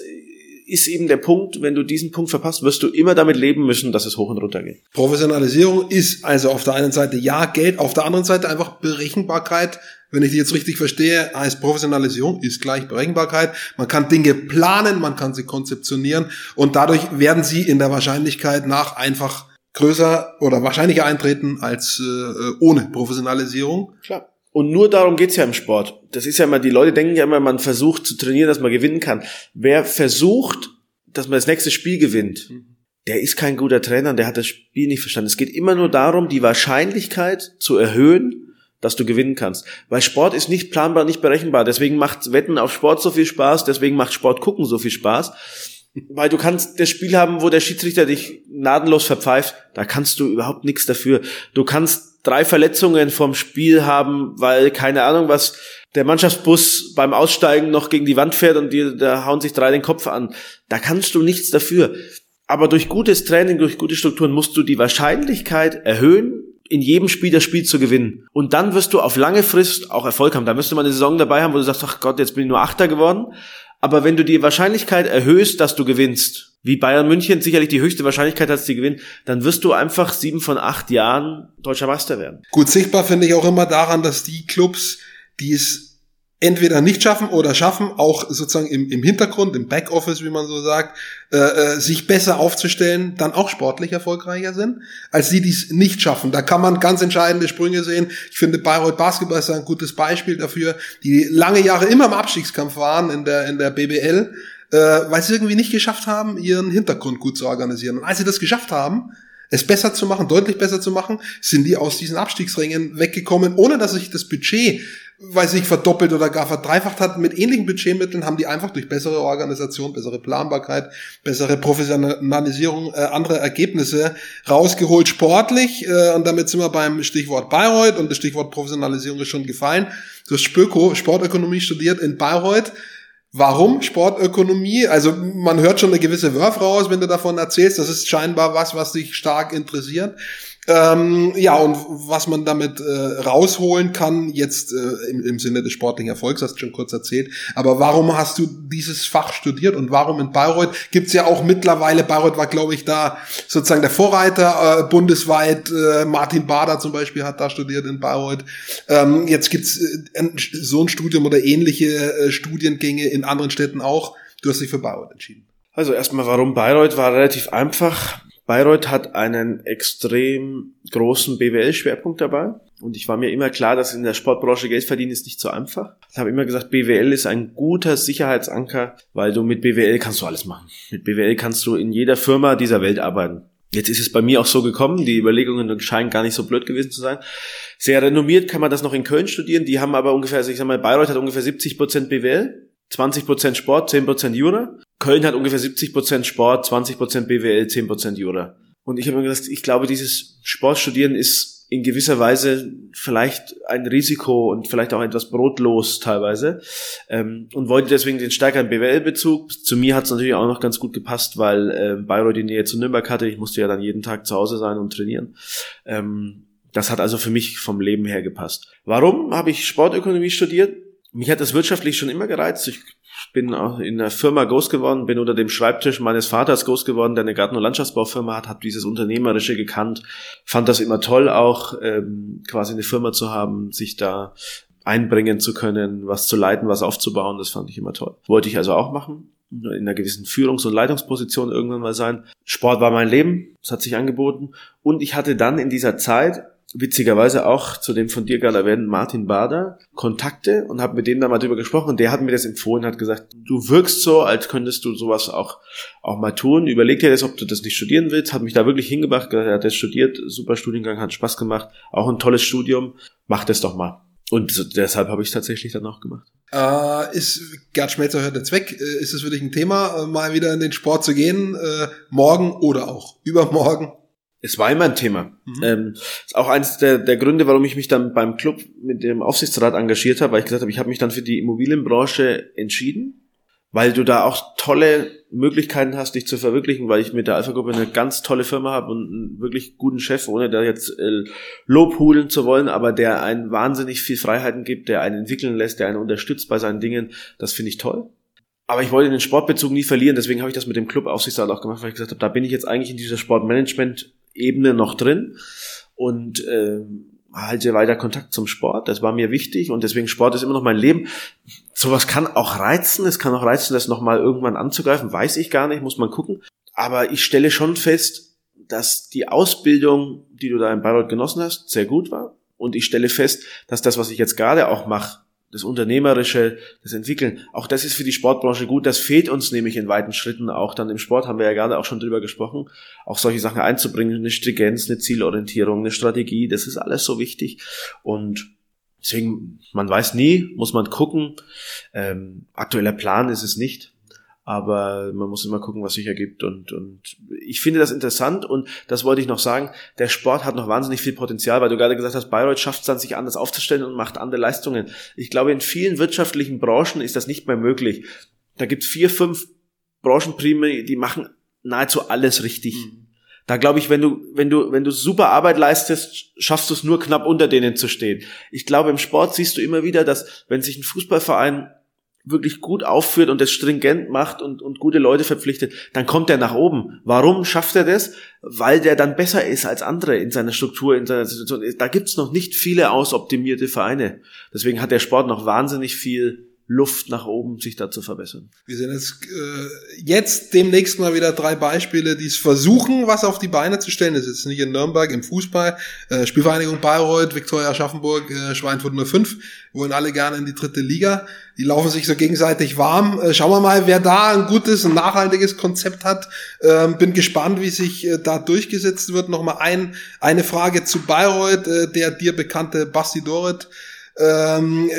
ist eben der Punkt, wenn du diesen Punkt verpasst, wirst du immer damit leben müssen, dass es hoch und runter geht. Professionalisierung ist also auf der einen Seite ja Geld, auf der anderen Seite einfach Berechenbarkeit. Wenn ich die jetzt richtig verstehe, heißt Professionalisierung ist gleich Berechenbarkeit. Man kann Dinge planen, man kann sie konzeptionieren und dadurch werden sie in der Wahrscheinlichkeit nach einfach größer oder wahrscheinlicher eintreten als äh, ohne Professionalisierung. Klar. Und nur darum geht's ja im Sport. Das ist ja immer, die Leute denken ja immer, man versucht zu trainieren, dass man gewinnen kann. Wer versucht, dass man das nächste Spiel gewinnt, der ist kein guter Trainer und der hat das Spiel nicht verstanden. Es geht immer nur darum, die Wahrscheinlichkeit zu erhöhen, dass du gewinnen kannst. Weil Sport ist nicht planbar, nicht berechenbar. Deswegen macht Wetten auf Sport so viel Spaß, deswegen macht Sport gucken so viel Spaß. Weil du kannst das Spiel haben, wo der Schiedsrichter dich gnadenlos verpfeift, da kannst du überhaupt nichts dafür. Du kannst drei Verletzungen vom Spiel haben, weil keine Ahnung was der Mannschaftsbus beim Aussteigen noch gegen die Wand fährt und die, da hauen sich drei den Kopf an. Da kannst du nichts dafür. Aber durch gutes Training, durch gute Strukturen musst du die Wahrscheinlichkeit erhöhen, in jedem Spiel das Spiel zu gewinnen. Und dann wirst du auf lange Frist auch Erfolg haben. Da wirst du mal eine Saison dabei haben, wo du sagst, ach Gott, jetzt bin ich nur Achter geworden. Aber wenn du die Wahrscheinlichkeit erhöhst, dass du gewinnst, wie Bayern München sicherlich die höchste Wahrscheinlichkeit hat, sie gewinnen, dann wirst du einfach sieben von acht Jahren deutscher Meister werden. Gut sichtbar finde ich auch immer daran, dass die Clubs, die es entweder nicht schaffen oder schaffen, auch sozusagen im, im Hintergrund, im Backoffice, wie man so sagt, äh, äh, sich besser aufzustellen, dann auch sportlich erfolgreicher sind, als die, die es nicht schaffen. Da kann man ganz entscheidende Sprünge sehen. Ich finde, Bayreuth Basketball ist ein gutes Beispiel dafür, die lange Jahre immer im Abstiegskampf waren in der, in der BBL, äh, weil sie irgendwie nicht geschafft haben, ihren Hintergrund gut zu organisieren. Und als sie das geschafft haben, es besser zu machen, deutlich besser zu machen, sind die aus diesen Abstiegsringen weggekommen, ohne dass sich das Budget weil sich verdoppelt oder gar verdreifacht hat. Mit ähnlichen Budgetmitteln haben die einfach durch bessere Organisation, bessere Planbarkeit, bessere Professionalisierung äh, andere Ergebnisse rausgeholt sportlich. Äh, und damit sind wir beim Stichwort Bayreuth und das Stichwort Professionalisierung ist schon gefallen. Du hast Spöko, Sportökonomie studiert in Bayreuth. Warum Sportökonomie? Also man hört schon eine gewisse Wurf raus, wenn du davon erzählst. Das ist scheinbar was, was dich stark interessiert. Ähm, ja, und was man damit äh, rausholen kann, jetzt äh, im, im Sinne des sportlichen Erfolgs, hast du schon kurz erzählt. Aber warum hast du dieses Fach studiert und warum in Bayreuth? Gibt's ja auch mittlerweile, Bayreuth war, glaube ich, da sozusagen der Vorreiter äh, bundesweit. Äh, Martin Bader zum Beispiel hat da studiert in Bayreuth. Ähm, jetzt gibt's äh, so ein Studium oder ähnliche äh, Studiengänge in anderen Städten auch. Du hast dich für Bayreuth entschieden. Also erstmal, warum Bayreuth war relativ einfach. Bayreuth hat einen extrem großen BWL-Schwerpunkt dabei. Und ich war mir immer klar, dass in der Sportbranche Geld verdienen ist nicht so einfach. Ich habe immer gesagt, BWL ist ein guter Sicherheitsanker, weil du mit BWL kannst du alles machen. Mit BWL kannst du in jeder Firma dieser Welt arbeiten. Jetzt ist es bei mir auch so gekommen, die Überlegungen scheinen gar nicht so blöd gewesen zu sein. Sehr renommiert kann man das noch in Köln studieren, die haben aber ungefähr, ich sag mal, Bayreuth hat ungefähr 70 Prozent BWL 20% Sport, 10% Jura. Köln hat ungefähr 70% Sport, 20% BWL, 10% Jura. Und ich habe mir gesagt, ich glaube, dieses Sportstudieren ist in gewisser Weise vielleicht ein Risiko und vielleicht auch etwas brotlos teilweise ähm, und wollte deswegen den stärkeren BWL-Bezug. Zu mir hat es natürlich auch noch ganz gut gepasst, weil äh, Bayreuth die Nähe zu Nürnberg hatte. Ich musste ja dann jeden Tag zu Hause sein und trainieren. Ähm, das hat also für mich vom Leben her gepasst. Warum habe ich Sportökonomie studiert? mich hat das wirtschaftlich schon immer gereizt. Ich bin auch in der Firma groß geworden, bin unter dem Schreibtisch meines Vaters groß geworden, der eine Garten- und Landschaftsbaufirma hat, habe dieses Unternehmerische gekannt, fand das immer toll, auch ähm, quasi eine Firma zu haben, sich da einbringen zu können, was zu leiten, was aufzubauen, das fand ich immer toll. Wollte ich also auch machen, in einer gewissen Führungs- und Leitungsposition irgendwann mal sein. Sport war mein Leben, es hat sich angeboten und ich hatte dann in dieser Zeit witzigerweise auch zu dem von dir gerade erwähnten Martin Bader Kontakte und habe mit dem da mal drüber gesprochen und der hat mir das empfohlen, hat gesagt, du wirkst so, als könntest du sowas auch, auch mal tun. Überleg dir das, ob du das nicht studieren willst. Hat mich da wirklich hingebracht, er hat das studiert, super Studiengang, hat Spaß gemacht, auch ein tolles Studium. Mach das doch mal. Und deshalb habe ich tatsächlich dann auch gemacht. Äh, ist Gerd Schmelzer hört jetzt weg. Äh, ist es für dich ein Thema, äh, mal wieder in den Sport zu gehen? Äh, morgen oder auch übermorgen? Es war immer ein Thema. Mhm. Ähm, ist auch eines der, der Gründe, warum ich mich dann beim Club mit dem Aufsichtsrat engagiert habe, weil ich gesagt habe, ich habe mich dann für die Immobilienbranche entschieden, weil du da auch tolle Möglichkeiten hast, dich zu verwirklichen, weil ich mit der Alpha-Gruppe eine ganz tolle Firma habe und einen wirklich guten Chef, ohne da jetzt äh, Lob holen zu wollen, aber der einen wahnsinnig viel Freiheiten gibt, der einen entwickeln lässt, der einen unterstützt bei seinen Dingen. Das finde ich toll. Aber ich wollte den Sportbezug nie verlieren, deswegen habe ich das mit dem Club Aufsichtsrat auch gemacht, weil ich gesagt habe, da bin ich jetzt eigentlich in dieser Sportmanagement Ebene noch drin und äh, halte weiter Kontakt zum Sport. Das war mir wichtig und deswegen Sport ist immer noch mein Leben. Sowas kann auch reizen. Es kann auch reizen, das nochmal irgendwann anzugreifen. Weiß ich gar nicht, muss man gucken. Aber ich stelle schon fest, dass die Ausbildung, die du da in Bayreuth genossen hast, sehr gut war. Und ich stelle fest, dass das, was ich jetzt gerade auch mache, das Unternehmerische, das Entwickeln. Auch das ist für die Sportbranche gut. Das fehlt uns nämlich in weiten Schritten auch dann im Sport, haben wir ja gerade auch schon drüber gesprochen, auch solche Sachen einzubringen, eine Stringenz, eine Zielorientierung, eine Strategie, das ist alles so wichtig. Und deswegen, man weiß nie, muss man gucken. Ähm, aktueller Plan ist es nicht aber man muss immer gucken, was sich ergibt und, und ich finde das interessant und das wollte ich noch sagen, der Sport hat noch wahnsinnig viel Potenzial, weil du gerade gesagt hast, Bayreuth schafft es dann, sich anders aufzustellen und macht andere Leistungen. Ich glaube, in vielen wirtschaftlichen Branchen ist das nicht mehr möglich. Da gibt es vier, fünf Branchenprime, die machen nahezu alles richtig. Mhm. Da glaube ich, wenn du, wenn du, wenn du super Arbeit leistest, schaffst du es nur knapp unter denen zu stehen. Ich glaube, im Sport siehst du immer wieder, dass wenn sich ein Fußballverein wirklich gut aufführt und das stringent macht und, und gute Leute verpflichtet, dann kommt er nach oben. Warum schafft er das? Weil der dann besser ist als andere in seiner Struktur, in seiner Situation. Da gibt's noch nicht viele ausoptimierte Vereine. Deswegen hat der Sport noch wahnsinnig viel Luft nach oben, sich da zu verbessern. Wir sehen jetzt, äh, jetzt demnächst mal wieder drei Beispiele, die es versuchen, was auf die Beine zu stellen. Das ist nicht in Nürnberg im Fußball. Äh, Spielvereinigung Bayreuth, Viktoria Aschaffenburg, äh, Schweinfurt 05 wollen alle gerne in die dritte Liga. Die laufen sich so gegenseitig warm. Äh, schauen wir mal, wer da ein gutes, ein nachhaltiges Konzept hat. Ähm, bin gespannt, wie sich äh, da durchgesetzt wird. Nochmal ein, eine Frage zu Bayreuth, äh, der dir bekannte Basti Doret ähm,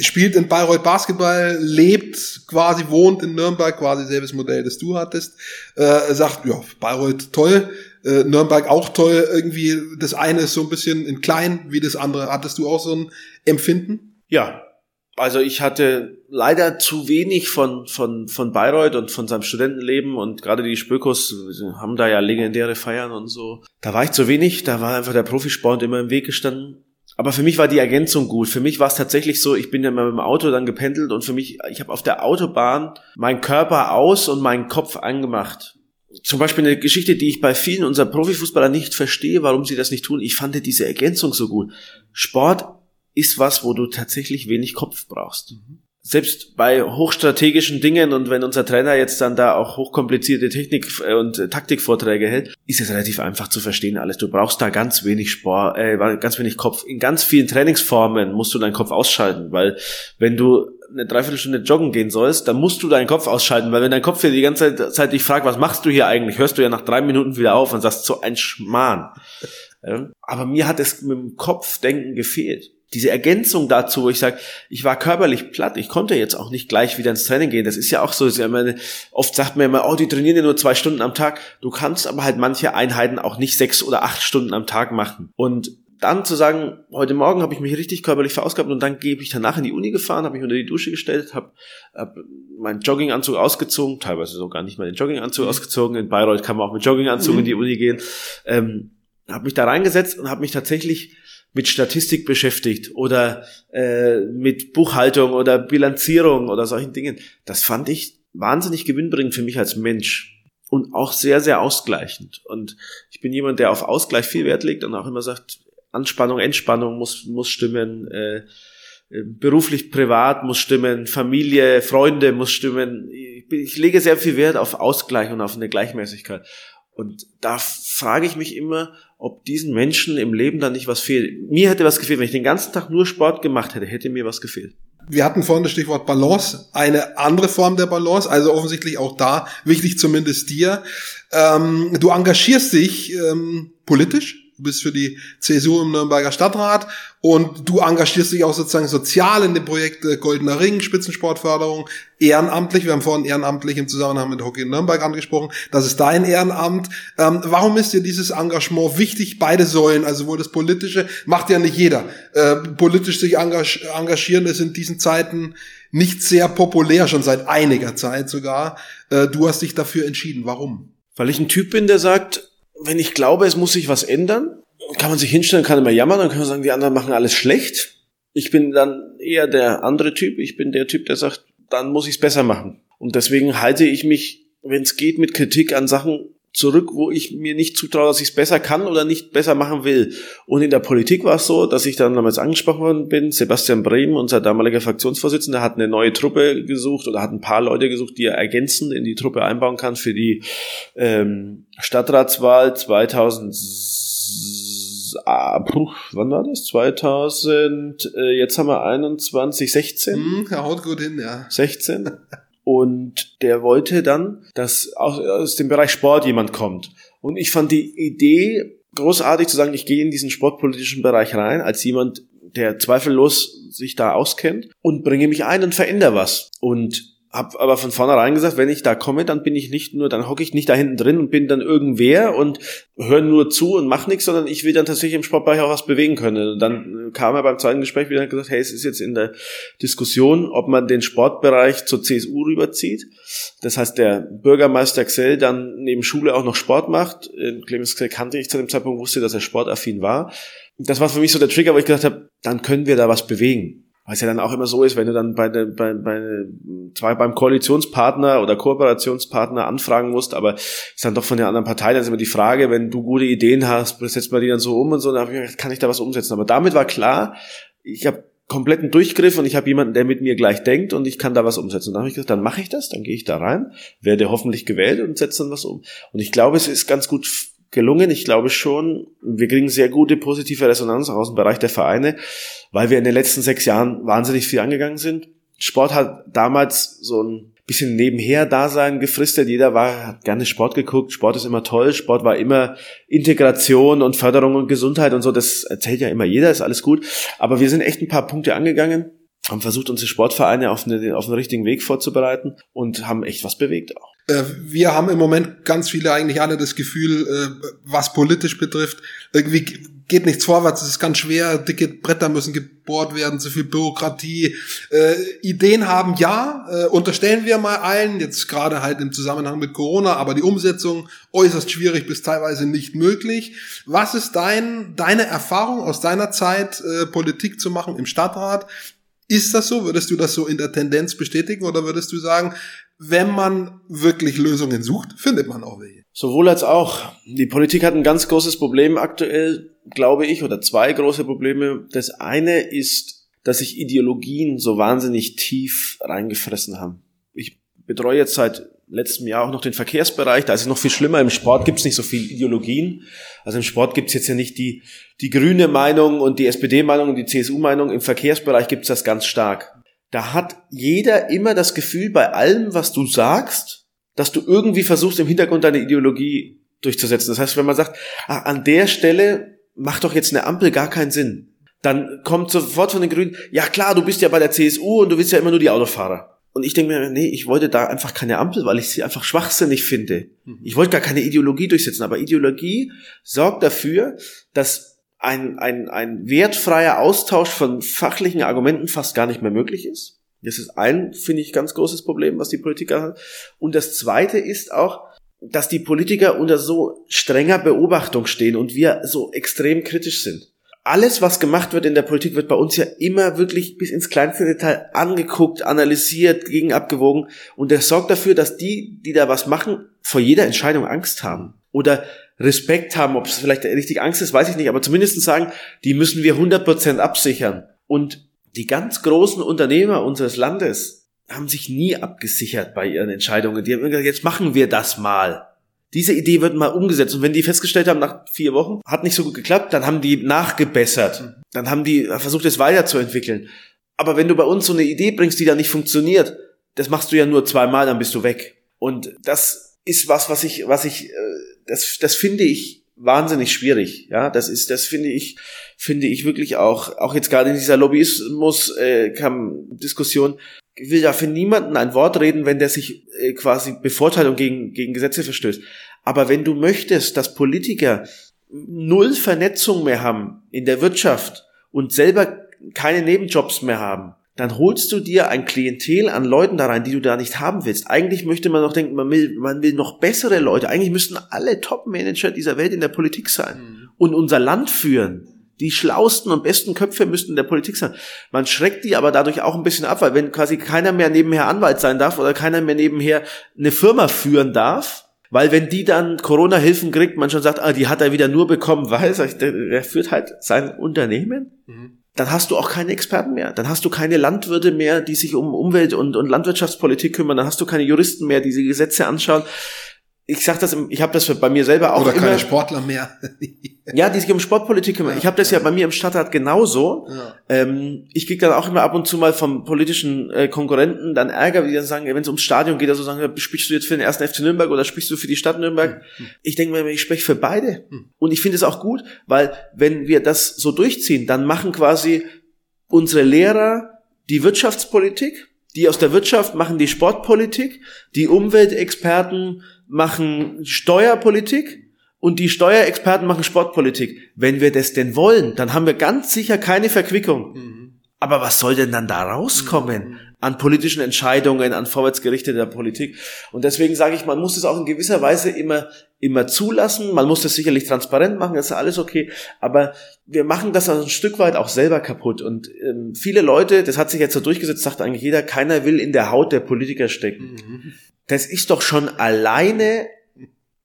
spielt in Bayreuth Basketball, lebt quasi, wohnt in Nürnberg, quasi selbes Modell, das du hattest, äh, sagt, ja, Bayreuth toll, äh, Nürnberg auch toll, irgendwie das eine ist so ein bisschen in klein wie das andere. Hattest du auch so ein Empfinden? Ja, Also ich hatte leider zu wenig von, von, von Bayreuth und von seinem Studentenleben und gerade die Spökos haben da ja legendäre Feiern und so. Da war ich zu wenig, da war einfach der Profisport immer im Weg gestanden. Aber für mich war die Ergänzung gut. Für mich war es tatsächlich so, ich bin ja mal mit dem Auto dann gependelt und für mich, ich habe auf der Autobahn meinen Körper aus und meinen Kopf angemacht. Zum Beispiel eine Geschichte, die ich bei vielen unserer Profifußballer nicht verstehe, warum sie das nicht tun. Ich fand diese Ergänzung so gut. Sport ist was, wo du tatsächlich wenig Kopf brauchst. Mhm. Selbst bei hochstrategischen Dingen und wenn unser Trainer jetzt dann da auch hochkomplizierte Technik- äh, und Taktikvorträge hält, ist es relativ einfach zu verstehen alles. Du brauchst da ganz wenig Sport, äh, ganz wenig Kopf. In ganz vielen Trainingsformen musst du deinen Kopf ausschalten, weil wenn du eine Dreiviertelstunde joggen gehen sollst, dann musst du deinen Kopf ausschalten, weil wenn dein Kopf dir die ganze Zeit dich fragt, was machst du hier eigentlich, hörst du ja nach drei Minuten wieder auf und sagst, so ein Schmarrn. Aber mir hat es mit dem Kopfdenken gefehlt diese Ergänzung dazu, wo ich sage, ich war körperlich platt, ich konnte jetzt auch nicht gleich wieder ins Training gehen. Das ist ja auch so. Ja meine, oft sagt man immer, oh, die trainieren ja nur zwei Stunden am Tag. Du kannst aber halt manche Einheiten auch nicht sechs oder acht Stunden am Tag machen. Und dann zu sagen, heute Morgen habe ich mich richtig körperlich verausgabt und dann gebe ich danach in die Uni gefahren, habe mich unter die Dusche gestellt, habe hab meinen Jogginganzug ausgezogen, teilweise sogar nicht mal den Jogginganzug mhm. ausgezogen. In Bayreuth kann man auch mit Jogginganzug mhm. in die Uni gehen. Ähm, habe mich da reingesetzt und habe mich tatsächlich mit Statistik beschäftigt oder äh, mit Buchhaltung oder Bilanzierung oder solchen Dingen. Das fand ich wahnsinnig gewinnbringend für mich als Mensch und auch sehr, sehr ausgleichend. Und ich bin jemand, der auf Ausgleich viel Wert legt und auch immer sagt, Anspannung, Entspannung muss, muss stimmen, äh, äh beruflich, privat muss stimmen, Familie, Freunde muss stimmen. Ich, ich lege sehr viel Wert auf Ausgleich und auf eine Gleichmäßigkeit. Und da frage ich mich immer, ob diesen Menschen im Leben dann nicht was fehlt. Mir hätte was gefehlt. Wenn ich den ganzen Tag nur Sport gemacht hätte, hätte mir was gefehlt. Wir hatten vorhin das Stichwort Balance, eine andere Form der Balance, also offensichtlich auch da, wichtig zumindest dir. Ähm, du engagierst dich ähm, politisch, du bist für die CSU im Nürnberger Stadtrat und du engagierst dich auch sozusagen sozial in den Projekten Goldener Ring, Spitzensportförderung, ehrenamtlich. Wir haben vorhin ehrenamtlich im Zusammenhang mit Hockey in Nürnberg angesprochen. Das ist dein Ehrenamt. Ähm, warum ist dir dieses Engagement wichtig? Beide Säulen, also wohl das Politische, macht ja nicht jeder. Äh, politisch sich engagieren ist in diesen Zeiten nicht sehr populär, schon seit einiger Zeit sogar. Äh, du hast dich dafür entschieden. Warum? Weil ich ein Typ bin, der sagt, wenn ich glaube, es muss sich was ändern, kann man sich hinstellen, kann immer jammern, dann kann man sagen, die anderen machen alles schlecht. Ich bin dann eher der andere Typ. Ich bin der Typ, der sagt, dann muss ich es besser machen. Und deswegen halte ich mich, wenn es geht, mit Kritik an Sachen zurück, wo ich mir nicht zutraue, dass ich es besser kann oder nicht besser machen will. Und in der Politik war es so, dass ich dann damals angesprochen worden bin. Sebastian Brehm, unser damaliger Fraktionsvorsitzender, hat eine neue Truppe gesucht oder hat ein paar Leute gesucht, die er ergänzend in die Truppe einbauen kann für die ähm, Stadtratswahl 2000 ah, puh, wann war das? 2000, äh, jetzt haben wir 21, 16? Mm, er haut gut hin, ja. 16. Und der wollte dann, dass aus, aus dem Bereich Sport jemand kommt. Und ich fand die Idee großartig zu sagen, ich gehe in diesen sportpolitischen Bereich rein, als jemand, der zweifellos sich da auskennt und bringe mich ein und verändere was. Und habe aber von vornherein gesagt, wenn ich da komme, dann bin ich nicht nur, dann hocke ich nicht da hinten drin und bin dann irgendwer und höre nur zu und mache nichts, sondern ich will dann tatsächlich im Sportbereich auch was bewegen können. Und dann kam er beim zweiten Gespräch wieder und gesagt, hey, es ist jetzt in der Diskussion, ob man den Sportbereich zur CSU rüberzieht. Das heißt, der Bürgermeister Xell dann neben Schule auch noch Sport macht. Äh, Clemens Xell kannte ich zu dem Zeitpunkt, wusste, dass er sportaffin war. Das war für mich so der Trigger, wo ich gesagt habe, dann können wir da was bewegen. Es ja dann auch immer so ist, wenn du dann bei, der, bei, bei zwar beim Koalitionspartner oder Kooperationspartner anfragen musst, aber ist dann doch von der anderen Partei, dann ist immer die Frage, wenn du gute Ideen hast, setzt man die dann so um und so, dann ich, kann ich da was umsetzen. Aber damit war klar, ich habe kompletten Durchgriff und ich habe jemanden, der mit mir gleich denkt und ich kann da was umsetzen. Und dann habe ich gesagt, dann mache ich das, dann gehe ich da rein, werde hoffentlich gewählt und setze dann was um. Und ich glaube, es ist ganz gut gelungen. Ich glaube schon, wir kriegen sehr gute positive Resonanz aus dem Bereich der Vereine, weil wir in den letzten sechs Jahren wahnsinnig viel angegangen sind. Sport hat damals so ein bisschen nebenher Dasein gefristet. Jeder war, hat gerne Sport geguckt. Sport ist immer toll. Sport war immer Integration und Förderung und Gesundheit und so. Das erzählt ja immer jeder, ist alles gut. Aber wir sind echt ein paar Punkte angegangen, haben versucht, unsere Sportvereine auf, eine, auf den richtigen Weg vorzubereiten und haben echt was bewegt auch. Äh, wir haben im Moment ganz viele, eigentlich alle das Gefühl, äh, was politisch betrifft, irgendwie geht nichts vorwärts, es ist ganz schwer, dicke Bretter müssen gebohrt werden, zu viel Bürokratie. Äh, Ideen haben ja, äh, unterstellen wir mal allen, jetzt gerade halt im Zusammenhang mit Corona, aber die Umsetzung äußerst schwierig bis teilweise nicht möglich. Was ist dein, deine Erfahrung aus deiner Zeit, äh, Politik zu machen im Stadtrat? Ist das so? Würdest du das so in der Tendenz bestätigen oder würdest du sagen, wenn man wirklich Lösungen sucht, findet man auch welche? Sowohl als auch. Die Politik hat ein ganz großes Problem aktuell, glaube ich, oder zwei große Probleme. Das eine ist, dass sich Ideologien so wahnsinnig tief reingefressen haben. Ich betreue jetzt seit letztem Jahr auch noch den Verkehrsbereich. Da ist es noch viel schlimmer. Im Sport gibt es nicht so viel Ideologien. Also im Sport gibt es jetzt ja nicht die, die grüne Meinung und die SPD-Meinung und die CSU-Meinung. Im Verkehrsbereich gibt es das ganz stark. Da hat jeder immer das Gefühl, bei allem, was du sagst, dass du irgendwie versuchst, im Hintergrund deine Ideologie durchzusetzen. Das heißt, wenn man sagt, ah, an der Stelle macht doch jetzt eine Ampel gar keinen Sinn, dann kommt sofort von den Grünen, ja klar, du bist ja bei der CSU und du willst ja immer nur die Autofahrer. Und ich denke mir, nee, ich wollte da einfach keine Ampel, weil ich sie einfach schwachsinnig finde. Mhm. Ich wollte gar keine Ideologie durchsetzen, aber Ideologie sorgt dafür, dass ein, ein, ein wertfreier Austausch von fachlichen Argumenten fast gar nicht mehr möglich ist. Das ist ein, finde ich, ganz großes Problem, was die Politiker haben. Und das zweite ist auch, dass die Politiker unter so strenger Beobachtung stehen und wir so extrem kritisch sind. Alles, was gemacht wird in der Politik, wird bei uns ja immer wirklich bis ins kleinste Detail angeguckt, analysiert, gegen abgewogen. Und das sorgt dafür, dass die, die da was machen, vor jeder Entscheidung Angst haben. Oder Respekt haben, ob es vielleicht richtig Angst ist, weiß ich nicht, aber zumindest sagen, die müssen wir 100% absichern. Und die ganz großen Unternehmer unseres Landes haben sich nie abgesichert bei ihren Entscheidungen. Die haben gesagt, jetzt machen wir das mal. Diese Idee wird mal umgesetzt. Und wenn die festgestellt haben, nach vier Wochen, hat nicht so gut geklappt, dann haben die nachgebessert. Dann haben die versucht, es weiterzuentwickeln. Aber wenn du bei uns so eine Idee bringst, die da nicht funktioniert, das machst du ja nur zweimal, dann bist du weg. Und das ist was, was ich, was ich, äh, das, das finde ich wahnsinnig schwierig. Ja, das ist, das finde ich, finde ich wirklich auch, auch jetzt gerade in dieser Lobbyismus äh, ich will ja für niemanden ein Wort reden, wenn der sich äh, quasi bevorteilt und gegen, gegen Gesetze verstößt. Aber wenn du möchtest, dass Politiker null Vernetzung mehr haben in der Wirtschaft und selber keine Nebenjobs mehr haben, dann holst du dir ein Klientel an Leuten da rein, die du da nicht haben willst. Eigentlich möchte man noch denken, man will, man will noch bessere Leute. Eigentlich müssten alle Top-Manager dieser Welt in der Politik sein mhm. und unser Land führen. Die schlausten und besten Köpfe müssten in der Politik sein. Man schreckt die aber dadurch auch ein bisschen ab, weil wenn quasi keiner mehr nebenher Anwalt sein darf oder keiner mehr nebenher eine Firma führen darf, weil wenn die dann Corona-Hilfen kriegt, man schon sagt, ah, die hat er wieder nur bekommen, weil der führt halt sein Unternehmen. Mhm dann hast du auch keine Experten mehr. Dann hast du keine Landwirte mehr, die sich um Umwelt- und, und Landwirtschaftspolitik kümmern. Dann hast du keine Juristen mehr, die diese Gesetze anschauen ich sag das, ich habe das bei mir selber auch Oder immer, keine Sportler mehr. ja, die sich um Sportpolitik kümmern. Ja, ich habe das ja. ja. bei mir im Stadtrat genauso. Ja. Ähm, ich krieg dann auch immer ab und zu mal vom politischen äh, Konkurrenten dann Ärger, die dann sagen, wenn es ums Stadion geht, also sagen, sprichst du jetzt für den ersten FC Nürnberg oder sprichst du für die Stadt Nürnberg? Hm. Ich denke mir, ich spreche für beide. Hm. Und ich finde es auch gut, weil wenn wir das so durchziehen, dann machen quasi unsere Lehrer die Wirtschaftspolitik, die aus der Wirtschaft machen die Sportpolitik, die Umweltexperten machen Steuerpolitik und die Steuerexperten machen Sportpolitik. Wenn wir das denn wollen, dann haben wir ganz sicher keine Verquickung. Mhm. Aber was soll denn dann da rauskommen mhm. An politischen Entscheidungen, an vorwärtsgerichteter Politik? Und deswegen sage ich, man muss es auch in gewisser Weise immer, immer zulassen. Man muss das sicherlich transparent machen, das ist alles okay. Aber wir machen das ein Stück weit auch selber kaputt. Und ähm, viele Leute, das hat sich jetzt so durchgesetzt, sagt eigentlich jeder, keiner will in der Haut der Politiker stecken. Mhm das ist doch schon alleine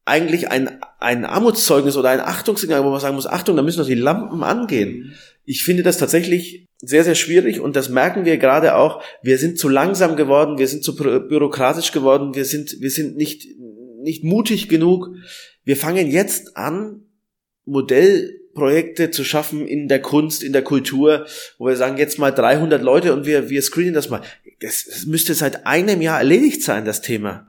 eigentlich ein, ein Armutszeugnis oder ein Achtungssignal, wo man sagen muss, Achtung, da müssen doch die Lampen angehen. Ich finde das tatsächlich sehr, sehr schwierig und das merken wir gerade auch. Wir sind zu langsam geworden, wir sind zu bürokratisch geworden, wir sind, wir sind nicht, nicht mutig genug. Wir fangen jetzt an, Modellprojekte zu schaffen in der Kunst, in der Kultur, wo wir sagen, jetzt mal 300 Leute und wir, wir screenen das mal das, das müsste seit einem Jahr erledigt sein, das Thema.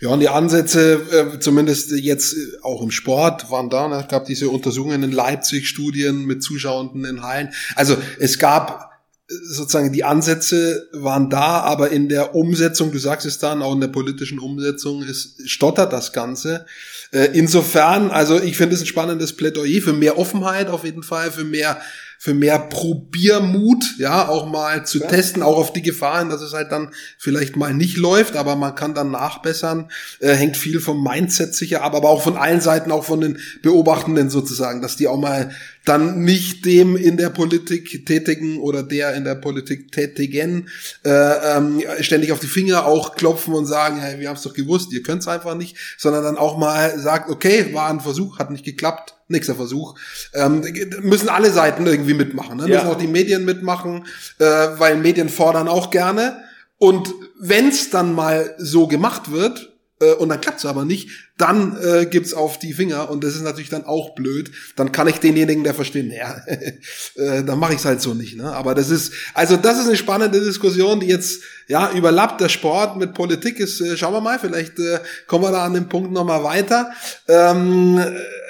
Ja, und die Ansätze, äh, zumindest jetzt äh, auch im Sport, waren da. Ne? Es gab diese Untersuchungen in Leipzig, Studien mit Zuschauenden in Hallen. Also es gab sozusagen die Ansätze waren da, aber in der Umsetzung, du sagst es dann, auch in der politischen Umsetzung ist, stottert das Ganze. Äh, insofern, also ich finde es ein spannendes Plädoyer für mehr Offenheit auf jeden Fall, für mehr für mehr Probiermut, ja, auch mal zu ja. testen, auch auf die Gefahren, dass es halt dann vielleicht mal nicht läuft, aber man kann dann nachbessern. Äh, hängt viel vom Mindset sicher ab, aber auch von allen Seiten, auch von den Beobachtenden sozusagen, dass die auch mal dann nicht dem in der Politik tätigen oder der in der Politik tätigen äh, ähm, ständig auf die Finger auch klopfen und sagen, hey, wir haben es doch gewusst, ihr könnt es einfach nicht, sondern dann auch mal sagt, okay, war ein Versuch, hat nicht geklappt, nächster Versuch. Ähm, müssen alle Seiten irgendwie mitmachen. Ne? Ja. Müssen auch die Medien mitmachen, äh, weil Medien fordern auch gerne. Und wenn es dann mal so gemacht wird, äh, und dann klappt's aber nicht, dann äh, gibt's auf die Finger und das ist natürlich dann auch blöd. Dann kann ich denjenigen, der verstehen, ja, äh, dann mache ich's halt so nicht. Ne? Aber das ist, also das ist eine spannende Diskussion, die jetzt ja überlappt. Der Sport mit Politik ist, äh, schauen wir mal, vielleicht äh, kommen wir da an dem Punkt nochmal weiter. Ähm,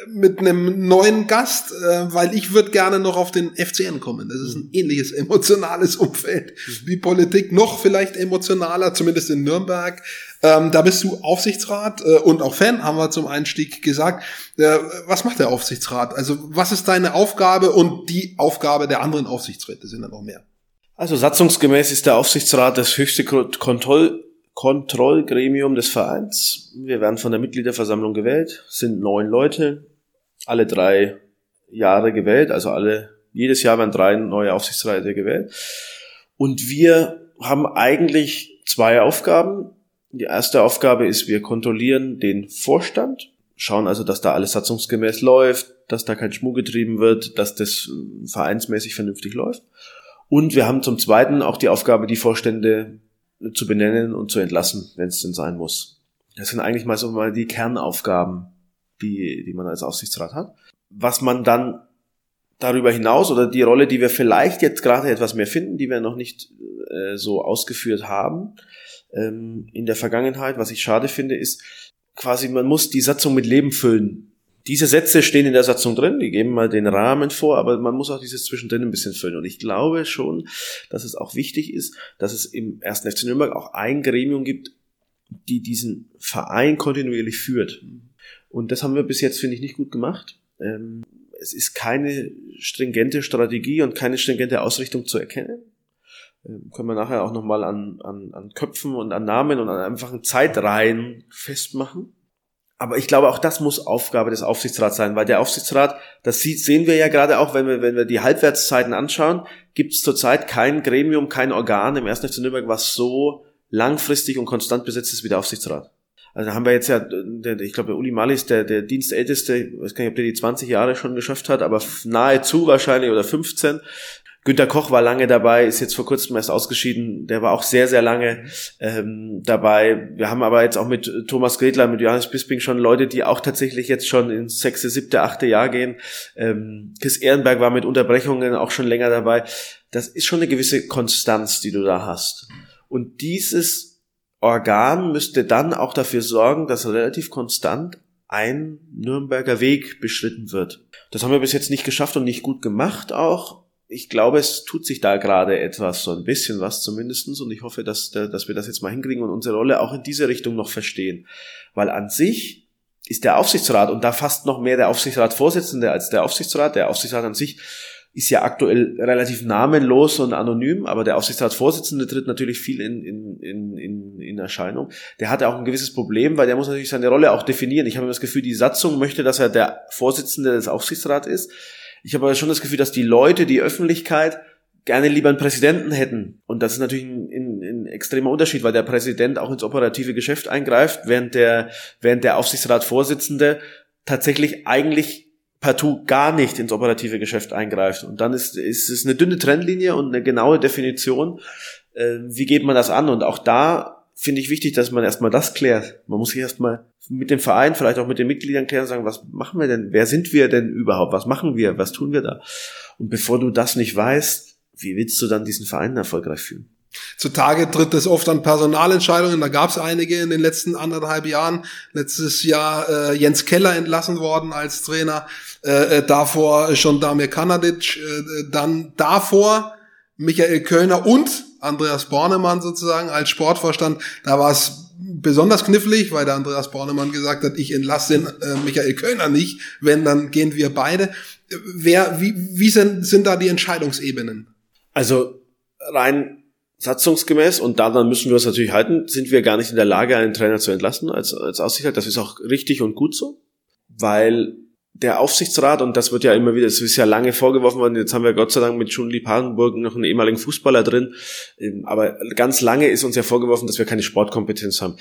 mit einem neuen Gast, äh, weil ich würde gerne noch auf den FCN kommen. Das ist ein ähnliches emotionales Umfeld wie Politik, noch vielleicht emotionaler, zumindest in Nürnberg. Ähm, da bist du Aufsichtsrat äh, und auch Fan, haben wir zum Einstieg gesagt. Äh, was macht der Aufsichtsrat? Also was ist deine Aufgabe und die Aufgabe der anderen Aufsichtsräte sind dann noch mehr? Also satzungsgemäß ist der Aufsichtsrat das höchste Kontroll Kontrollgremium des Vereins. Wir werden von der Mitgliederversammlung gewählt, sind neun Leute, alle drei Jahre gewählt, also alle, jedes Jahr werden drei neue Aufsichtsräte gewählt. Und wir haben eigentlich zwei Aufgaben. Die erste Aufgabe ist, wir kontrollieren den Vorstand, schauen also, dass da alles satzungsgemäß läuft, dass da kein Schmuck getrieben wird, dass das äh, vereinsmäßig vernünftig läuft. Und wir haben zum Zweiten auch die Aufgabe, die Vorstände zu benennen und zu entlassen, wenn es denn sein muss. Das sind eigentlich mal so mal die Kernaufgaben die, die man als Aufsichtsrat hat. Was man dann darüber hinaus oder die Rolle, die wir vielleicht jetzt gerade etwas mehr finden, die wir noch nicht äh, so ausgeführt haben ähm, in der Vergangenheit, was ich schade finde, ist quasi, man muss die Satzung mit Leben füllen. Diese Sätze stehen in der Satzung drin, die geben mal den Rahmen vor, aber man muss auch dieses zwischendrin ein bisschen füllen. Und ich glaube schon, dass es auch wichtig ist, dass es im ersten FC Nürnberg auch ein Gremium gibt, die diesen Verein kontinuierlich führt. Und das haben wir bis jetzt, finde ich, nicht gut gemacht. Ähm, es ist keine stringente Strategie und keine stringente Ausrichtung zu erkennen. Können wir nachher auch nochmal an, an, an Köpfen und an Namen und an einfachen Zeitreihen festmachen. Aber ich glaube, auch das muss Aufgabe des Aufsichtsrats sein, weil der Aufsichtsrat, das sieht, sehen wir ja gerade auch, wenn wir, wenn wir die Halbwertszeiten anschauen, gibt es zurzeit kein Gremium, kein Organ im 1. FC Nürnberg, was so langfristig und konstant besetzt ist wie der Aufsichtsrat. Also da haben wir jetzt ja, der, ich glaube, Uli Mali ist der, der Dienstälteste, ich weiß gar nicht, ob der die 20 Jahre schon geschafft hat, aber nahezu wahrscheinlich oder 15. Günter Koch war lange dabei, ist jetzt vor kurzem erst ausgeschieden. Der war auch sehr, sehr lange ähm, dabei. Wir haben aber jetzt auch mit Thomas Gretler, mit Johannes Bisping schon Leute, die auch tatsächlich jetzt schon ins sechste, siebte, achte Jahr gehen. Ähm, Chris Ehrenberg war mit Unterbrechungen auch schon länger dabei. Das ist schon eine gewisse Konstanz, die du da hast. Und dieses Organ müsste dann auch dafür sorgen, dass relativ konstant ein Nürnberger Weg beschritten wird. Das haben wir bis jetzt nicht geschafft und nicht gut gemacht auch. Ich glaube, es tut sich da gerade etwas, so ein bisschen was zumindestens und ich hoffe, dass, dass wir das jetzt mal hinkriegen und unsere Rolle auch in diese Richtung noch verstehen. Weil an sich ist der Aufsichtsrat und da fast noch mehr der Aufsichtsratsvorsitzende als der Aufsichtsrat. Der Aufsichtsrat an sich ist ja aktuell relativ namenlos und anonym, aber der Aufsichtsratsvorsitzende tritt natürlich viel in, in, in, in, in Erscheinung. Der hat auch ein gewisses Problem, weil der muss natürlich seine Rolle auch definieren. Ich habe das Gefühl, die Satzung möchte, dass er der Vorsitzende des Aufsichtsrats ist. Ich habe aber schon das Gefühl, dass die Leute, die Öffentlichkeit gerne lieber einen Präsidenten hätten. Und das ist natürlich ein, ein, ein extremer Unterschied, weil der Präsident auch ins operative Geschäft eingreift, während der, während der Aufsichtsratsvorsitzende tatsächlich eigentlich partout gar nicht ins operative Geschäft eingreift. Und dann ist, ist es eine dünne Trennlinie und eine genaue Definition, äh, wie geht man das an. Und auch da finde ich wichtig, dass man erstmal das klärt. Man muss sich erstmal mit dem Verein, vielleicht auch mit den Mitgliedern klären, sagen, was machen wir denn? Wer sind wir denn überhaupt? Was machen wir? Was tun wir da? Und bevor du das nicht weißt, wie willst du dann diesen Verein erfolgreich führen? Zutage tritt es oft an Personalentscheidungen. Da gab es einige in den letzten anderthalb Jahren. Letztes Jahr äh, Jens Keller entlassen worden als Trainer. Äh, äh davor schon Damir Kanadic. Äh, dann davor Michael Kölner und Andreas Bornemann sozusagen als Sportvorstand. Da war es besonders knifflig, weil der Andreas Bornemann gesagt hat, ich entlasse den äh, Michael Kölner nicht, wenn, dann gehen wir beide. Wer, wie, wie sind, sind da die Entscheidungsebenen? Also rein satzungsgemäß und daran müssen wir uns natürlich halten, sind wir gar nicht in der Lage, einen Trainer zu entlassen als, als Aussicht. Das ist auch richtig und gut so, weil der Aufsichtsrat, und das wird ja immer wieder, es ist ja lange vorgeworfen worden, jetzt haben wir Gott sei Dank mit Schunli Parenburg noch einen ehemaligen Fußballer drin, ähm, aber ganz lange ist uns ja vorgeworfen, dass wir keine Sportkompetenz haben.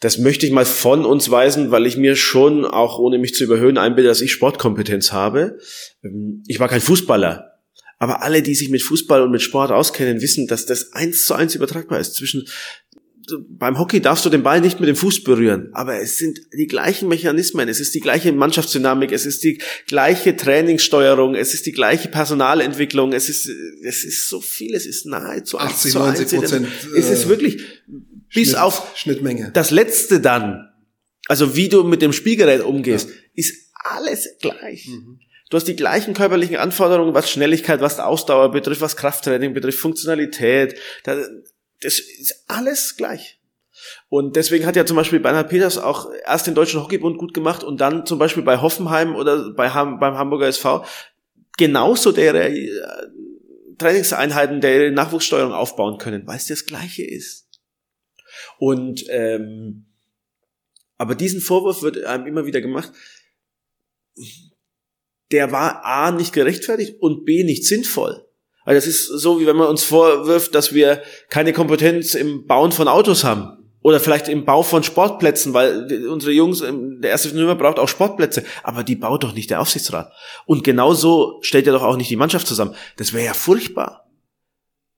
Das möchte ich mal von uns weisen, weil ich mir schon, auch ohne mich zu überhöhen, einbilde, dass ich Sportkompetenz habe. Ähm, ich war kein Fußballer, aber alle, die sich mit Fußball und mit Sport auskennen, wissen, dass das eins zu eins übertragbar ist zwischen beim Hockey darfst du den Ball nicht mit dem Fuß berühren, aber es sind die gleichen Mechanismen, es ist die gleiche Mannschaftsdynamik, es ist die gleiche Trainingssteuerung, es ist die gleiche Personalentwicklung, es ist, es ist so viel, es ist nahezu 80, 90 Prozent. Es ist wirklich bis Schnitt, auf Schnittmenge. das letzte dann, also wie du mit dem Spielgerät umgehst, ja. ist alles gleich. Mhm. Du hast die gleichen körperlichen Anforderungen, was Schnelligkeit, was Ausdauer betrifft, was Krafttraining betrifft, Funktionalität. Das ist alles gleich. Und deswegen hat ja zum Beispiel Bernhard Peters auch erst den Deutschen Hockeybund gut gemacht und dann zum Beispiel bei Hoffenheim oder bei Ham, beim Hamburger SV genauso der äh, Trainingseinheiten der Nachwuchssteuerung aufbauen können, weil es das Gleiche ist. Und ähm, aber diesen Vorwurf wird einem immer wieder gemacht. Der war a nicht gerechtfertigt und b nicht sinnvoll. Weil das ist so, wie wenn man uns vorwirft, dass wir keine Kompetenz im Bauen von Autos haben. Oder vielleicht im Bau von Sportplätzen, weil unsere Jungs, ähm, der erste Nummer braucht auch Sportplätze. Aber die baut doch nicht der Aufsichtsrat. Und genauso stellt er doch auch nicht die Mannschaft zusammen. Das wäre ja furchtbar.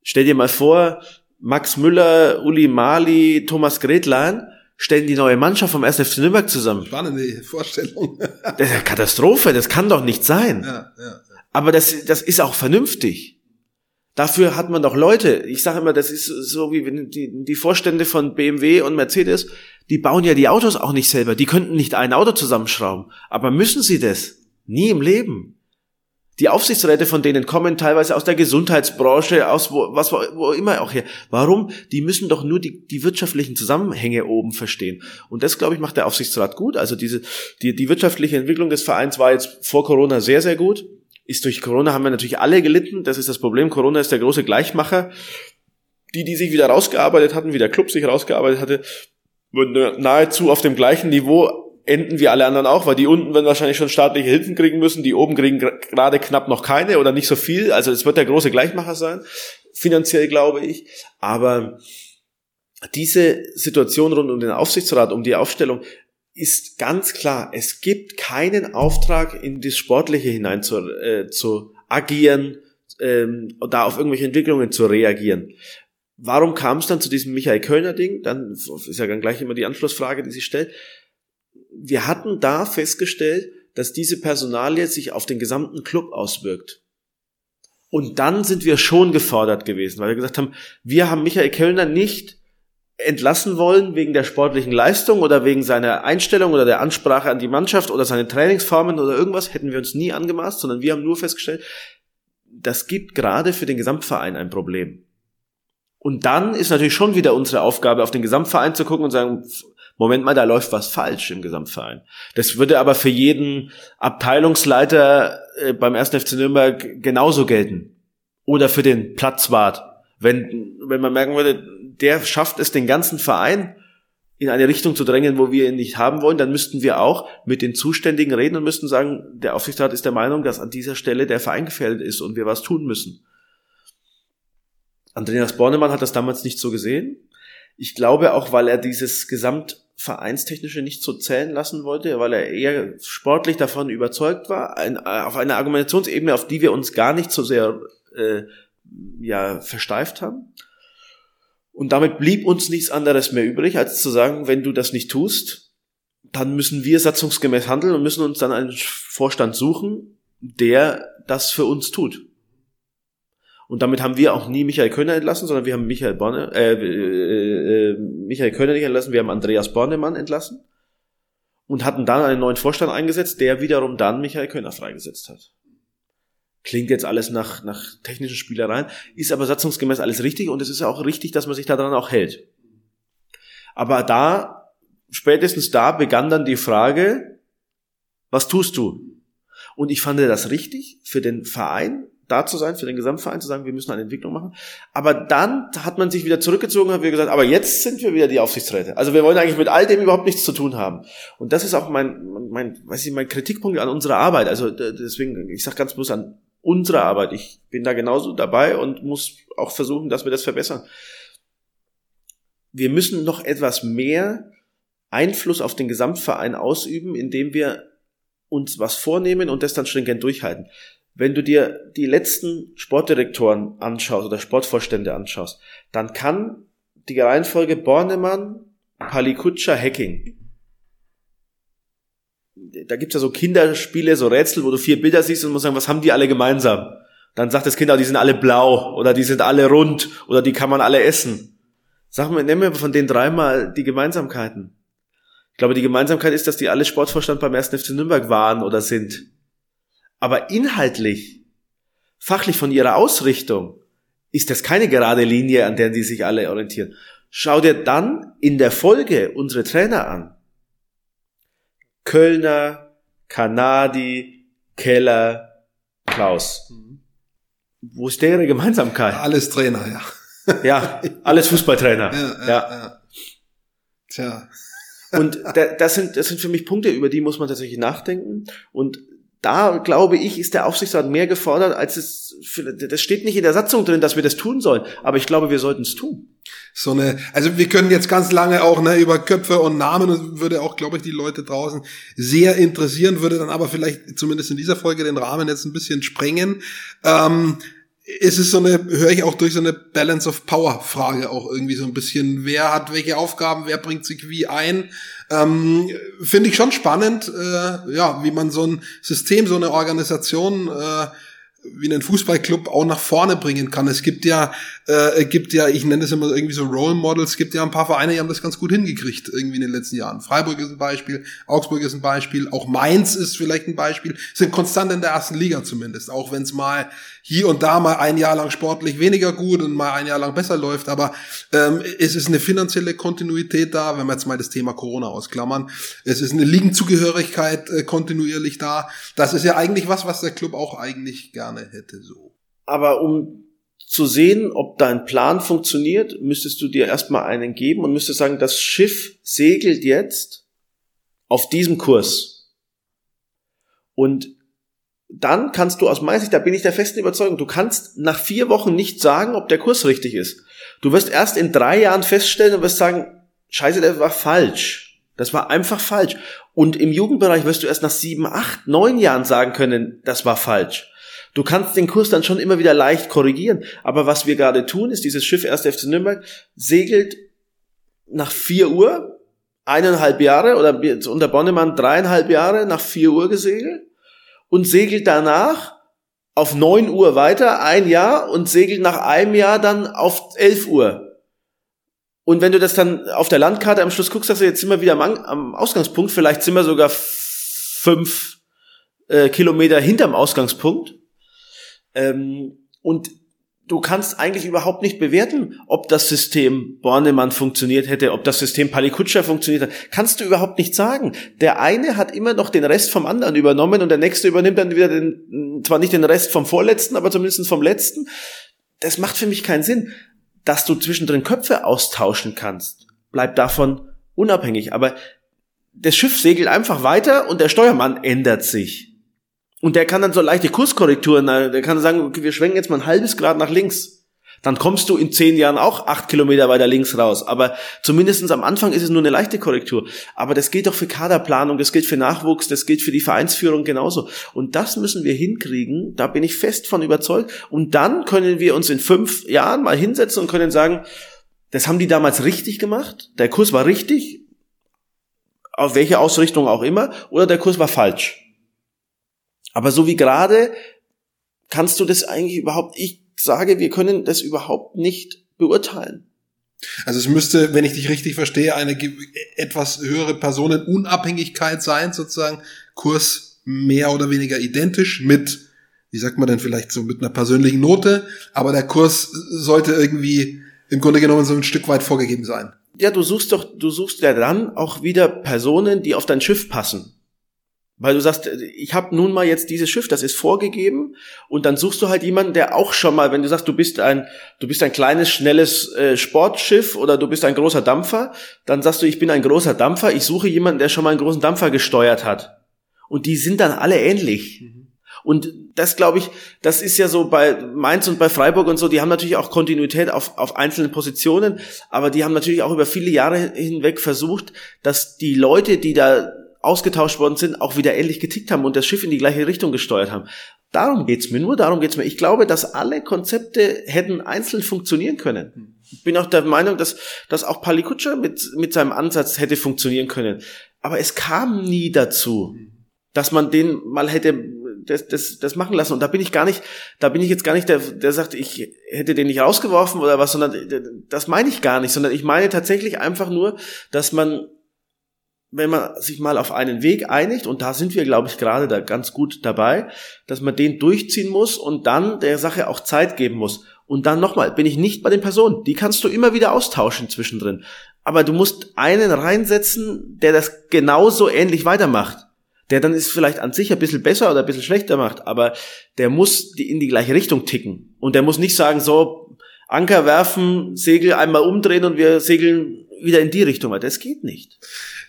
Stell dir mal vor, Max Müller, Uli Mali, Thomas Gretlein stellen die neue Mannschaft vom 1. FC Nürnberg zusammen. Spannende Vorstellung. das ist eine Katastrophe, das kann doch nicht sein. Ja, ja, ja. Aber das, das ist auch vernünftig. Dafür hat man doch Leute. Ich sage immer, das ist so wie die Vorstände von BMW und Mercedes, die bauen ja die Autos auch nicht selber. Die könnten nicht ein Auto zusammenschrauben. Aber müssen sie das? Nie im Leben. Die Aufsichtsräte von denen kommen teilweise aus der Gesundheitsbranche, aus wo, was wo immer auch her. Warum? Die müssen doch nur die, die wirtschaftlichen Zusammenhänge oben verstehen. Und das, glaube ich, macht der Aufsichtsrat gut. Also diese, die, die wirtschaftliche Entwicklung des Vereins war jetzt vor Corona sehr, sehr gut ist durch Corona haben wir natürlich alle gelitten. Das ist das Problem. Corona ist der große Gleichmacher. Die, die sich wieder rausgearbeitet hatten, wie der Club sich rausgearbeitet hatte, wurden nahezu auf dem gleichen Niveau enden wie alle anderen auch, weil die unten werden wahrscheinlich schon staatliche Hilfen kriegen müssen, die oben kriegen gerade knapp noch keine oder nicht so viel. Also es wird der große Gleichmacher sein, finanziell glaube ich. Aber diese Situation rund um den Aufsichtsrat, um die Aufstellung, ist ganz klar, es gibt keinen Auftrag, in das Sportliche hinein zu, äh, zu agieren, ähm, da auf irgendwelche Entwicklungen zu reagieren. Warum kam es dann zu diesem Michael Kölner Ding? Dann ist ja dann gleich immer die Anschlussfrage, die sich stellt. Wir hatten da festgestellt, dass diese Personalie sich auf den gesamten Club auswirkt. Und dann sind wir schon gefordert gewesen, weil wir gesagt haben, wir haben Michael Kölner nicht entlassen wollen wegen der sportlichen Leistung oder wegen seiner Einstellung oder der Ansprache an die Mannschaft oder seine Trainingsformen oder irgendwas, hätten wir uns nie angemaßt, sondern wir haben nur festgestellt, das gibt gerade für den Gesamtverein ein Problem. Und dann ist natürlich schon wieder unsere Aufgabe, auf den Gesamtverein zu gucken und sagen, Moment mal, da läuft was falsch im Gesamtverein. Das würde aber für jeden Abteilungsleiter äh, beim 1. FC Nürnberg genauso gelten. Oder für den Platzwart. Wenn, wenn man merken würde, der schafft es, den ganzen Verein in eine Richtung zu drängen, wo wir ihn nicht haben wollen, dann müssten wir auch mit den Zuständigen reden und müssten sagen, der Aufsichtsrat ist der Meinung, dass an dieser Stelle der Verein gefährdet ist und wir was tun müssen. Andreas Bornemann hat das damals nicht so gesehen. Ich glaube auch, weil er dieses Gesamtvereinstechnische nicht so zählen lassen wollte, weil er eher sportlich davon überzeugt war, ein, auf einer Argumentationsebene, auf die wir uns gar nicht so sehr äh, ja, versteift haben. Und damit blieb uns nichts anderes mehr übrig, als zu sagen, wenn du das nicht tust, dann müssen wir satzungsgemäß handeln und müssen uns dann einen Vorstand suchen, der das für uns tut. Und damit haben wir auch nie Michael Könner entlassen, sondern wir haben Michael Borne, äh, äh, äh, Michael Könner nicht entlassen, wir haben Andreas Bornemann entlassen und hatten dann einen neuen Vorstand eingesetzt, der wiederum dann Michael Könner freigesetzt hat. Klingt jetzt alles nach, nach technischen Spielereien, ist aber satzungsgemäß alles richtig und es ist auch richtig, dass man sich daran auch hält. Aber da, spätestens da begann dann die Frage, was tust du? Und ich fand das richtig für den Verein, da zu sein, für den Gesamtverein zu sagen, wir müssen eine Entwicklung machen. Aber dann hat man sich wieder zurückgezogen und hat gesagt, aber jetzt sind wir wieder die Aufsichtsräte. Also wir wollen eigentlich mit all dem überhaupt nichts zu tun haben. Und das ist auch mein, mein, weiß ich, mein Kritikpunkt an unserer Arbeit. Also deswegen, ich sage ganz bloß an unsere Arbeit. Ich bin da genauso dabei und muss auch versuchen, dass wir das verbessern. Wir müssen noch etwas mehr Einfluss auf den Gesamtverein ausüben, indem wir uns was vornehmen und das dann stringent durchhalten. Wenn du dir die letzten Sportdirektoren anschaust oder Sportvorstände anschaust, dann kann die Reihenfolge Bornemann, Palikutscher, Hacking. Da gibt's ja so Kinderspiele, so Rätsel, wo du vier Bilder siehst und musst sagen, was haben die alle gemeinsam? Dann sagt das Kind auch, die sind alle blau oder die sind alle rund oder die kann man alle essen. Sag mal, nennen wir von den dreimal die Gemeinsamkeiten. Ich glaube, die Gemeinsamkeit ist, dass die alle Sportvorstand beim 1. FC Nürnberg waren oder sind. Aber inhaltlich, fachlich von ihrer Ausrichtung, ist das keine gerade Linie, an der die sich alle orientieren. Schau dir dann in der Folge unsere Trainer an. Kölner, Kanadi, Keller, Klaus. Wo ist deren Gemeinsamkeit? Alles Trainer, ja. Ja, alles Fußballtrainer. Ja, ja, ja. ja. Tja. Und das sind, das sind für mich Punkte, über die muss man tatsächlich nachdenken. Und da glaube ich, ist der Aufsichtsrat mehr gefordert, als es, das steht nicht in der Satzung drin, dass wir das tun sollen, aber ich glaube, wir sollten es tun. So eine, also wir können jetzt ganz lange auch ne, über Köpfe und Namen würde auch, glaube ich, die Leute draußen sehr interessieren, würde dann aber vielleicht zumindest in dieser Folge den Rahmen jetzt ein bisschen sprengen. Ähm, es ist so eine, höre ich auch durch so eine Balance of Power Frage auch irgendwie so ein bisschen, wer hat welche Aufgaben, wer bringt sich wie ein. Ähm, Finde ich schon spannend, äh, ja, wie man so ein System, so eine Organisation äh, wie einen Fußballclub auch nach vorne bringen kann. Es gibt ja, äh, gibt ja, ich nenne das immer irgendwie so Role Models, es gibt ja ein paar Vereine, die haben das ganz gut hingekriegt irgendwie in den letzten Jahren. Freiburg ist ein Beispiel, Augsburg ist ein Beispiel, auch Mainz ist vielleicht ein Beispiel, sind konstant in der ersten Liga zumindest, auch wenn es mal hier und da mal ein Jahr lang sportlich weniger gut und mal ein Jahr lang besser läuft, aber ähm, es ist eine finanzielle Kontinuität da, wenn wir jetzt mal das Thema Corona ausklammern. Es ist eine Ligenzugehörigkeit äh, kontinuierlich da. Das ist ja eigentlich was, was der Club auch eigentlich gerne hätte so. Aber um zu sehen, ob dein Plan funktioniert, müsstest du dir erstmal einen geben und müsstest sagen, das Schiff segelt jetzt auf diesem Kurs. Und dann kannst du aus meiner Sicht, da bin ich der festen Überzeugung, du kannst nach vier Wochen nicht sagen, ob der Kurs richtig ist. Du wirst erst in drei Jahren feststellen und wirst sagen, scheiße, der war falsch. Das war einfach falsch. Und im Jugendbereich wirst du erst nach sieben, acht, neun Jahren sagen können, das war falsch. Du kannst den Kurs dann schon immer wieder leicht korrigieren. Aber was wir gerade tun, ist, dieses Schiff 1. FC Nürnberg segelt nach vier Uhr, eineinhalb Jahre, oder unter Bonnemann dreieinhalb Jahre nach vier Uhr gesegelt und segelt danach auf neun Uhr weiter, ein Jahr, und segelt nach einem Jahr dann auf elf Uhr. Und wenn du das dann auf der Landkarte am Schluss guckst, dass wir jetzt immer wieder am, am Ausgangspunkt, vielleicht sind wir sogar fünf äh, Kilometer hinterm Ausgangspunkt. Ähm, und du kannst eigentlich überhaupt nicht bewerten, ob das System Bornemann funktioniert hätte, ob das System Palikutscher funktioniert hat. Kannst du überhaupt nicht sagen. Der eine hat immer noch den Rest vom anderen übernommen und der nächste übernimmt dann wieder den, zwar nicht den Rest vom vorletzten, aber zumindest vom letzten. Das macht für mich keinen Sinn. Dass du zwischendrin Köpfe austauschen kannst, bleibt davon unabhängig. Aber das Schiff segelt einfach weiter und der Steuermann ändert sich. Und der kann dann so leichte Kurskorrekturen, der kann sagen, okay, wir schwenken jetzt mal ein halbes Grad nach links. Dann kommst du in zehn Jahren auch acht Kilometer weiter links raus. Aber zumindestens am Anfang ist es nur eine leichte Korrektur. Aber das gilt doch für Kaderplanung, das gilt für Nachwuchs, das gilt für die Vereinsführung genauso. Und das müssen wir hinkriegen. Da bin ich fest von überzeugt. Und dann können wir uns in fünf Jahren mal hinsetzen und können sagen, das haben die damals richtig gemacht. Der Kurs war richtig. Auf welche Ausrichtung auch immer. Oder der Kurs war falsch. Aber so wie gerade kannst du das eigentlich überhaupt, ich sage, wir können das überhaupt nicht beurteilen. Also es müsste, wenn ich dich richtig verstehe, eine etwas höhere Personenunabhängigkeit sein, sozusagen Kurs mehr oder weniger identisch mit wie sagt man denn, vielleicht so mit einer persönlichen Note, aber der Kurs sollte irgendwie im Grunde genommen so ein Stück weit vorgegeben sein. Ja, du suchst doch, du suchst ja dann auch wieder Personen, die auf dein Schiff passen. Weil du sagst, ich habe nun mal jetzt dieses Schiff, das ist vorgegeben, und dann suchst du halt jemanden, der auch schon mal, wenn du sagst, du bist ein, du bist ein kleines, schnelles äh, Sportschiff oder du bist ein großer Dampfer, dann sagst du, ich bin ein großer Dampfer, ich suche jemanden, der schon mal einen großen Dampfer gesteuert hat. Und die sind dann alle ähnlich. Mhm. Und das glaube ich, das ist ja so bei Mainz und bei Freiburg und so, die haben natürlich auch Kontinuität auf, auf einzelnen Positionen, aber die haben natürlich auch über viele Jahre hinweg versucht, dass die Leute, die da ausgetauscht worden sind, auch wieder ähnlich getickt haben und das Schiff in die gleiche Richtung gesteuert haben. Darum geht's mir, nur darum geht's mir. Ich glaube, dass alle Konzepte hätten einzeln funktionieren können. Ich bin auch der Meinung, dass, dass auch Pali Kutscher mit, mit seinem Ansatz hätte funktionieren können. Aber es kam nie dazu, dass man den mal hätte das, das, das machen lassen. Und da bin ich gar nicht, da bin ich jetzt gar nicht der, der sagt, ich hätte den nicht rausgeworfen oder was, sondern das meine ich gar nicht, sondern ich meine tatsächlich einfach nur, dass man wenn man sich mal auf einen Weg einigt, und da sind wir, glaube ich, gerade da ganz gut dabei, dass man den durchziehen muss und dann der Sache auch Zeit geben muss. Und dann nochmal, bin ich nicht bei den Personen. Die kannst du immer wieder austauschen zwischendrin. Aber du musst einen reinsetzen, der das genauso ähnlich weitermacht. Der dann ist vielleicht an sich ein bisschen besser oder ein bisschen schlechter macht, aber der muss in die gleiche Richtung ticken. Und der muss nicht sagen, so, Anker werfen, Segel einmal umdrehen und wir segeln wieder in die Richtung. Das geht nicht.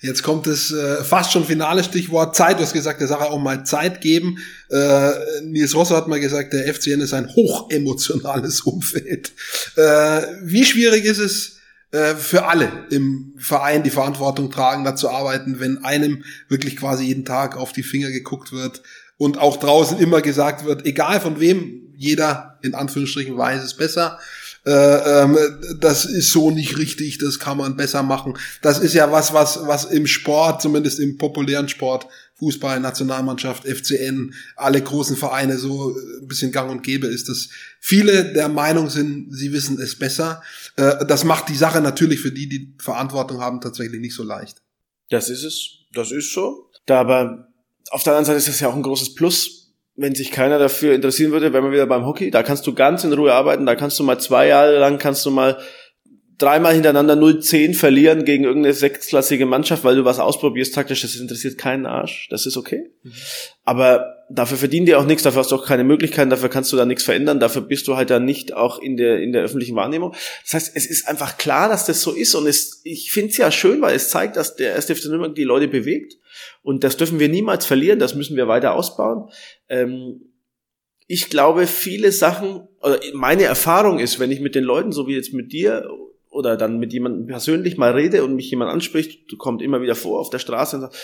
Jetzt kommt das äh, fast schon finale Stichwort Zeit. Du hast gesagt, der Sache auch mal Zeit geben. Äh, Nils Rosser hat mal gesagt, der FCN ist ein hochemotionales Umfeld. Äh, wie schwierig ist es äh, für alle im Verein, die Verantwortung tragen, da zu arbeiten, wenn einem wirklich quasi jeden Tag auf die Finger geguckt wird und auch draußen immer gesagt wird, egal von wem, jeder in Anführungsstrichen weiß es besser äh, ähm, das ist so nicht richtig, das kann man besser machen. Das ist ja was, was, was im Sport, zumindest im populären Sport, Fußball, Nationalmannschaft, FCN, alle großen Vereine so ein bisschen gang und gäbe ist, dass viele der Meinung sind, sie wissen es besser. Äh, das macht die Sache natürlich für die, die Verantwortung haben, tatsächlich nicht so leicht. Das ist es, das ist so. Da aber auf der anderen Seite ist das ja auch ein großes Plus, wenn sich keiner dafür interessieren würde, wenn wir wieder beim Hockey, da kannst du ganz in Ruhe arbeiten, da kannst du mal zwei Jahre lang, kannst du mal dreimal hintereinander 0-10 verlieren gegen irgendeine sechsklassige Mannschaft, weil du was ausprobierst taktisch, das interessiert keinen Arsch, das ist okay. Mhm. Aber dafür verdienen die auch nichts, dafür hast du auch keine Möglichkeiten, dafür kannst du da nichts verändern, dafür bist du halt dann nicht auch in der, in der öffentlichen Wahrnehmung. Das heißt, es ist einfach klar, dass das so ist. Und es, ich finde es ja schön, weil es zeigt, dass der erste FC Nürnberg die Leute bewegt und das dürfen wir niemals verlieren, das müssen wir weiter ausbauen. Ähm, ich glaube, viele Sachen, meine Erfahrung ist, wenn ich mit den Leuten, so wie jetzt mit dir oder dann mit jemandem persönlich mal rede und mich jemand anspricht, kommt immer wieder vor auf der Straße und sagt,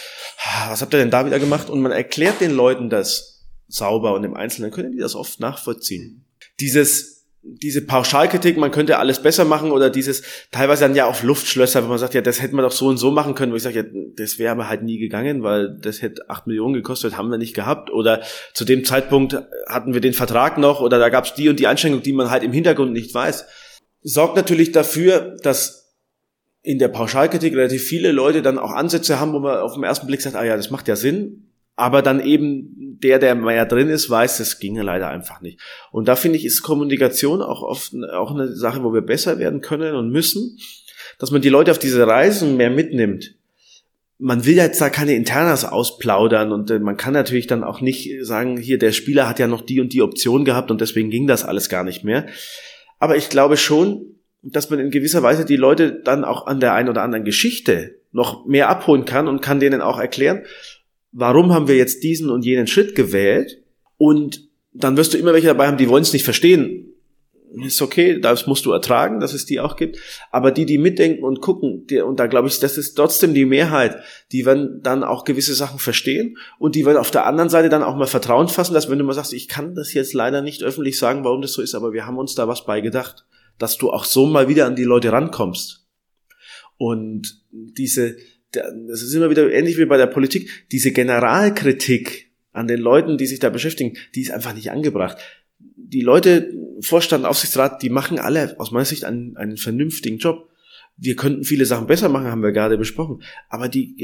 ah, was habt ihr denn da wieder gemacht? Und man erklärt den Leuten das sauber und im Einzelnen, können die das oft nachvollziehen. Dieses diese Pauschalkritik, man könnte alles besser machen oder dieses teilweise dann ja auf Luftschlösser, wenn man sagt, ja, das hätte man doch so und so machen können, wo ich sage, ja, das wäre aber halt nie gegangen, weil das hätte acht Millionen gekostet, haben wir nicht gehabt oder zu dem Zeitpunkt hatten wir den Vertrag noch oder da gab es die und die Einschränkung, die man halt im Hintergrund nicht weiß. Sorgt natürlich dafür, dass in der Pauschalkritik relativ viele Leute dann auch Ansätze haben, wo man auf den ersten Blick sagt, ah ja, das macht ja Sinn, aber dann eben der, der mehr drin ist, weiß, das ginge leider einfach nicht. Und da finde ich, ist Kommunikation auch oft auch eine Sache, wo wir besser werden können und müssen, dass man die Leute auf diese Reisen mehr mitnimmt. Man will jetzt da keine Internas ausplaudern und äh, man kann natürlich dann auch nicht sagen, hier der Spieler hat ja noch die und die Option gehabt und deswegen ging das alles gar nicht mehr. Aber ich glaube schon, dass man in gewisser Weise die Leute dann auch an der einen oder anderen Geschichte noch mehr abholen kann und kann denen auch erklären, warum haben wir jetzt diesen und jenen Schritt gewählt? Und dann wirst du immer welche dabei haben, die wollen es nicht verstehen. Ist okay, das musst du ertragen, dass es die auch gibt. Aber die, die mitdenken und gucken, die, und da glaube ich, das ist trotzdem die Mehrheit, die werden dann auch gewisse Sachen verstehen und die werden auf der anderen Seite dann auch mal Vertrauen fassen, dass wenn du mal sagst, ich kann das jetzt leider nicht öffentlich sagen, warum das so ist, aber wir haben uns da was beigedacht, dass du auch so mal wieder an die Leute rankommst. Und diese, das ist immer wieder ähnlich wie bei der Politik, diese Generalkritik an den Leuten, die sich da beschäftigen, die ist einfach nicht angebracht. Die Leute, Vorstand, Aufsichtsrat, die machen alle aus meiner Sicht einen, einen vernünftigen Job. wir könnten viele Sachen besser machen, haben wir gerade besprochen. Aber die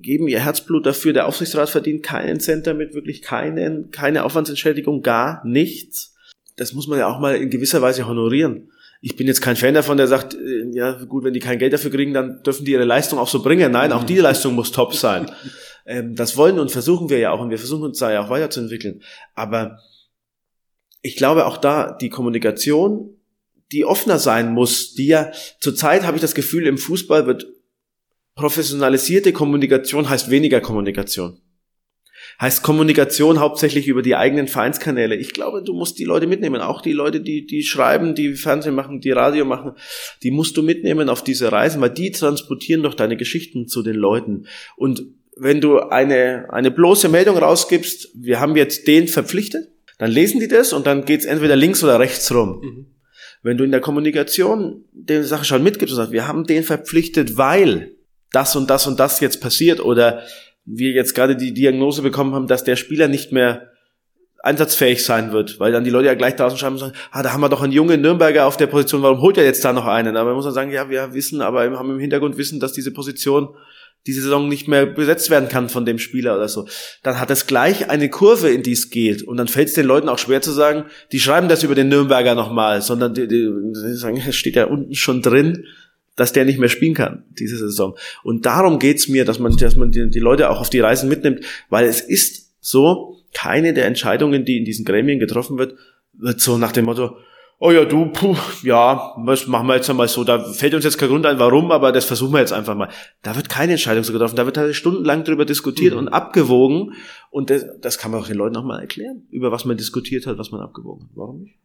geben ihr Herzblut dafür. Der Aufsichtsrat verdient keinen Cent damit, wirklich keinen, keine Aufwandsentschädigung, gar nichts. Das muss man ja auch mal in gewisser Weise honorieren. Ich bin jetzt kein Fan davon, der sagt, äh, ja gut, wenn die kein Geld dafür kriegen, dann dürfen die ihre Leistung auch so bringen. Nein, auch die Leistung muss top sein. Ähm, das wollen und versuchen wir ja auch und wir versuchen uns da ja auch weiterzuentwickeln. Aber ich glaube auch da, die Kommunikation die offener sein muss, die ja zurzeit habe ich das Gefühl, im Fußball wird professionalisierte Kommunikation heißt weniger Kommunikation. Heißt Kommunikation hauptsächlich über die eigenen Vereinskanäle. Ich glaube, du musst die Leute mitnehmen, auch die Leute, die, die schreiben, die Fernsehen machen, die Radio machen, die musst du mitnehmen auf diese Reisen, weil die transportieren doch deine Geschichten zu den Leuten. Und wenn du eine, eine bloße Meldung rausgibst, wir haben jetzt den verpflichtet, dann lesen die das und dann geht's entweder links oder rechts rum. Mhm. Wenn du in der Kommunikation der Sache schon mitgibst und sagst, wir haben den verpflichtet, weil das und das und das jetzt passiert oder wir jetzt gerade die Diagnose bekommen haben, dass der Spieler nicht mehr einsatzfähig sein wird, weil dann die Leute ja gleich draußen schreiben und sagen, ah, da haben wir doch einen jungen Nürnberger auf der Position, warum holt er jetzt da noch einen? Aber man muss dann sagen, ja, wir wissen, aber haben im Hintergrund wissen, dass diese Position diese Saison nicht mehr besetzt werden kann von dem Spieler oder so, dann hat es gleich eine Kurve, in die es geht. Und dann fällt es den Leuten auch schwer zu sagen, die schreiben das über den Nürnberger nochmal, sondern die, die, die sagen, es steht ja unten schon drin, dass der nicht mehr spielen kann, diese Saison. Und darum geht's mir, dass man, dass man die, die Leute auch auf die Reisen mitnimmt, weil es ist so, keine der Entscheidungen, die in diesen Gremien getroffen wird, wird so nach dem Motto, oh ja, du, puh, ja, was machen wir jetzt einmal so. Da fällt uns jetzt kein Grund ein, warum, aber das versuchen wir jetzt einfach mal. Da wird keine Entscheidung so getroffen. Da wird halt stundenlang drüber diskutiert mhm. und abgewogen. Und das, das kann man auch den Leuten nochmal erklären, über was man diskutiert hat, was man abgewogen hat. Warum nicht?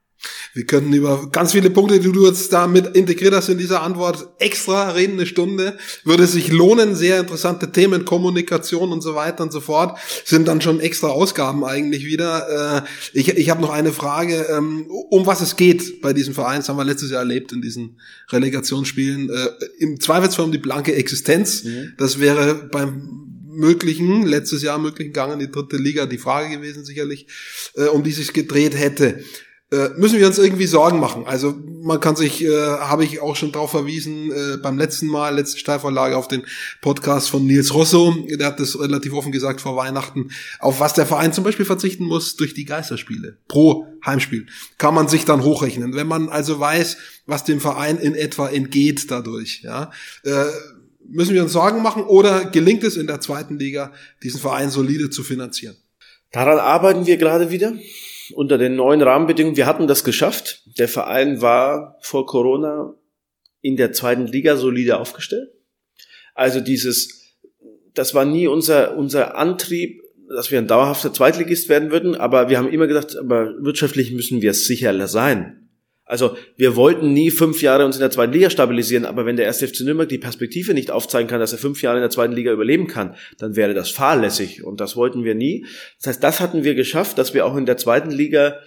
Wir könnten über ganz viele Punkte, die du jetzt da mit integriert hast in dieser Antwort, extra reden, eine Stunde. Würde sich lohnen, sehr interessante Themen, Kommunikation und so weiter und so fort, sind dann schon extra Ausgaben eigentlich wieder. Äh, ich ich habe noch eine Frage, ähm, um was es geht bei diesem Verein, das haben wir letztes Jahr erlebt in diesen Relegationsspielen. Äh, Im Zweifelsfall um die blanke Existenz. Mhm. Das wäre beim möglichen, letztes Jahr möglichen Gang in die dritte Liga die Frage gewesen sicherlich, äh, um die sich gedreht hätte äh, müssen wir uns irgendwie Sorgen machen. Also man kann sich, äh, habe ich auch schon drauf verwiesen, äh, beim letzten Mal, letzte Steilvorlage auf den Podcast von Nils Rosso, der hat das relativ offen gesagt vor Weihnachten, auf was der Verein zum Beispiel verzichten muss durch die Geisterspiele pro Heimspiel. Kann man sich dann hochrechnen. Wenn man also weiß, was dem Verein in etwa entgeht dadurch, ja, äh, müssen wir uns Sorgen machen oder gelingt es in der zweiten Liga, diesen Verein solide zu finanzieren? Daran arbeiten wir gerade wieder unter den neuen Rahmenbedingungen. Wir hatten das geschafft. Der Verein war vor Corona in der zweiten Liga solide aufgestellt. Also dieses, das war nie unser, unser Antrieb, dass wir ein dauerhafter Zweitligist werden würden, aber wir haben immer gesagt, aber wirtschaftlich müssen wir sicher sein. Also wir wollten nie fünf Jahre uns in der zweiten Liga stabilisieren, aber wenn der erste FC Nürnberg die Perspektive nicht aufzeigen kann, dass er fünf Jahre in der zweiten Liga überleben kann, dann wäre das fahrlässig und das wollten wir nie. Das heißt, das hatten wir geschafft, dass wir auch in der zweiten Liga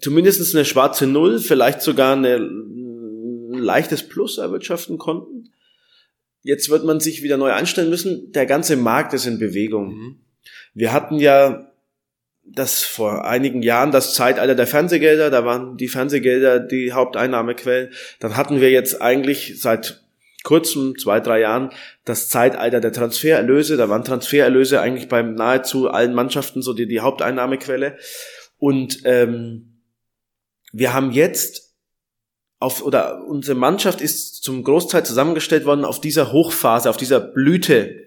zumindest eine schwarze Null, vielleicht sogar eine, ein leichtes Plus erwirtschaften konnten. Jetzt wird man sich wieder neu einstellen müssen. Der ganze Markt ist in Bewegung. Mhm. Wir hatten ja das vor einigen Jahren das Zeitalter der Fernsehgelder, da waren die Fernsehgelder die Haupteinnahmequellen. Dann hatten wir jetzt eigentlich seit kurzem, zwei, drei Jahren, das Zeitalter der Transfererlöse. Da waren Transfererlöse eigentlich bei nahezu allen Mannschaften so die, die Haupteinnahmequelle. Und ähm, wir haben jetzt auf, oder unsere Mannschaft ist zum Großteil zusammengestellt worden auf dieser Hochphase, auf dieser Blüte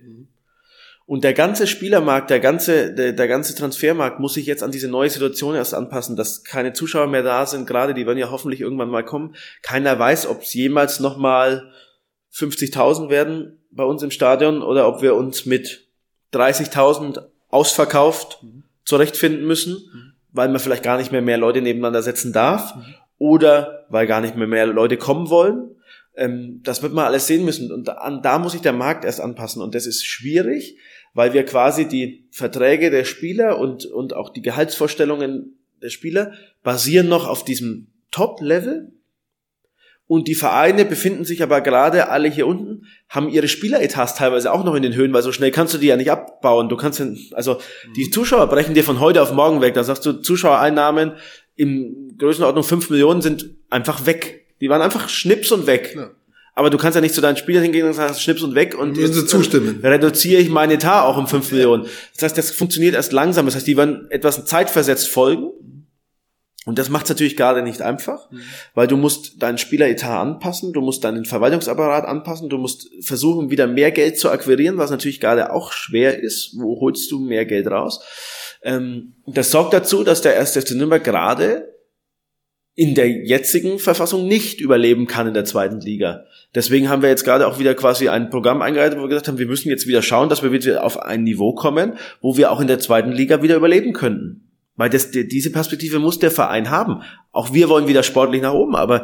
und der ganze Spielermarkt, der ganze, der, der ganze Transfermarkt muss sich jetzt an diese neue Situation erst anpassen, dass keine Zuschauer mehr da sind, gerade die werden ja hoffentlich irgendwann mal kommen. Keiner weiß, ob es jemals nochmal 50.000 werden bei uns im Stadion oder ob wir uns mit 30.000 ausverkauft mhm. zurechtfinden müssen, mhm. weil man vielleicht gar nicht mehr mehr Leute nebeneinander setzen darf mhm. oder weil gar nicht mehr mehr Leute kommen wollen. Ähm, das wird man alles sehen müssen und da, da muss sich der Markt erst anpassen und das ist schwierig weil wir quasi die Verträge der Spieler und, und auch die Gehaltsvorstellungen der Spieler basieren noch auf diesem Top-Level. Und die Vereine befinden sich aber gerade alle hier unten, haben ihre Spieleretats teilweise auch noch in den Höhen, weil so schnell kannst du die ja nicht abbauen. Du kannst, also die Zuschauer brechen dir von heute auf morgen weg. Da sagst du, Zuschauereinnahmen im Größenordnung fünf Millionen sind einfach weg. Die waren einfach schnips und weg. Ja. Aber du kannst ja nicht zu deinen Spielern hingehen und sagen, schnips und weg und Müssen sie jetzt, zustimmen. äh, reduziere ich meinen Etat auch um 5 Millionen. Das heißt, das funktioniert erst langsam. Das heißt, die werden etwas zeitversetzt folgen. Und das macht es natürlich gerade nicht einfach, weil du musst deinen Spieleretat anpassen, du musst deinen Verwaltungsapparat anpassen, du musst versuchen, wieder mehr Geld zu akquirieren, was natürlich gerade auch schwer ist. Wo holst du mehr Geld raus? Ähm, das sorgt dazu, dass der 1. FC Nürnberg gerade in der jetzigen Verfassung nicht überleben kann in der zweiten Liga. Deswegen haben wir jetzt gerade auch wieder quasi ein Programm eingeleitet, wo wir gesagt haben, wir müssen jetzt wieder schauen, dass wir wieder auf ein Niveau kommen, wo wir auch in der zweiten Liga wieder überleben könnten. Weil das, die- diese Perspektive muss der Verein haben. Auch wir wollen wieder sportlich nach oben, aber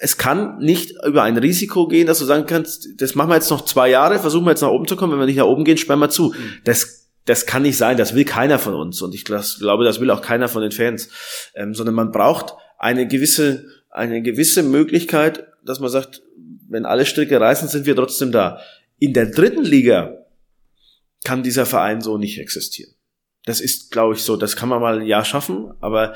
es kann nicht über ein Risiko gehen, dass du sagen kannst, das machen wir jetzt noch zwei Jahre, versuchen wir jetzt nach oben zu kommen, wenn wir nicht nach oben gehen, sperren wir zu. Das, das kann nicht sein, das will keiner von uns und ich glaube, das will auch keiner von den Fans, ähm, sondern man braucht eine gewisse, eine gewisse Möglichkeit, dass man sagt, wenn alle Stricke reißen, sind wir trotzdem da. In der dritten Liga kann dieser Verein so nicht existieren. Das ist, glaube ich, so, das kann man mal ein Jahr schaffen, aber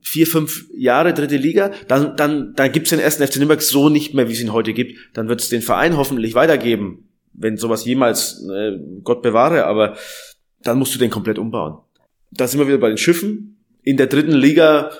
vier, fünf Jahre dritte Liga, dann, dann, dann gibt's den ersten FC Nürnberg so nicht mehr, wie es ihn heute gibt. Dann wird es den Verein hoffentlich weitergeben, wenn sowas jemals, äh, Gott bewahre, aber dann musst du den komplett umbauen. Da sind wir wieder bei den Schiffen. In der dritten Liga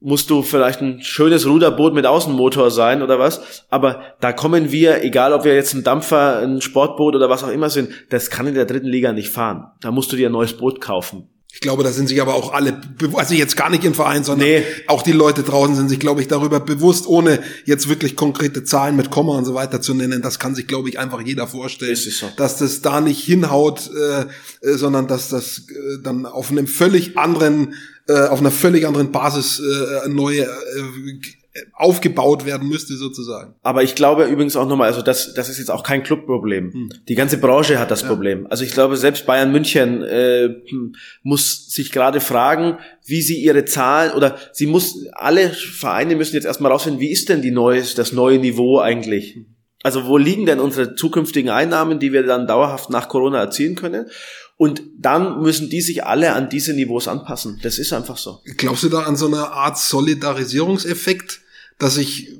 musst du vielleicht ein schönes Ruderboot mit Außenmotor sein oder was. Aber da kommen wir, egal ob wir jetzt ein Dampfer, ein Sportboot oder was auch immer sind, das kann in der dritten Liga nicht fahren. Da musst du dir ein neues Boot kaufen. Ich glaube, da sind sich aber auch alle, also jetzt gar nicht im Verein, sondern Nee. auch die Leute draußen sind sich, glaube ich, darüber bewusst, ohne jetzt wirklich konkrete Zahlen mit Komma und so weiter zu nennen. Das kann sich, glaube ich, einfach jeder vorstellen, es so. dass das da nicht hinhaut, äh, äh, sondern dass das äh, dann auf einem völlig anderen, äh, auf einer völlig anderen Basis äh, neu äh, aufgebaut werden müsste, sozusagen. Aber ich glaube übrigens auch nochmal, also das, das ist jetzt auch kein Clubproblem. Die ganze Branche hat das Problem. Also ich glaube, selbst Bayern München äh, hm, muss sich gerade fragen, wie sie ihre Zahlen oder sie muss, alle Vereine müssen jetzt erstmal rausfinden, wie ist denn die neue, das neue Niveau eigentlich? Also wo liegen denn unsere zukünftigen Einnahmen, die wir dann dauerhaft nach Corona erzielen können? Und dann müssen die sich alle an diese Niveaus anpassen. Das ist einfach so. Glaubst du da an so eine Art Solidarisierungseffekt, dass sich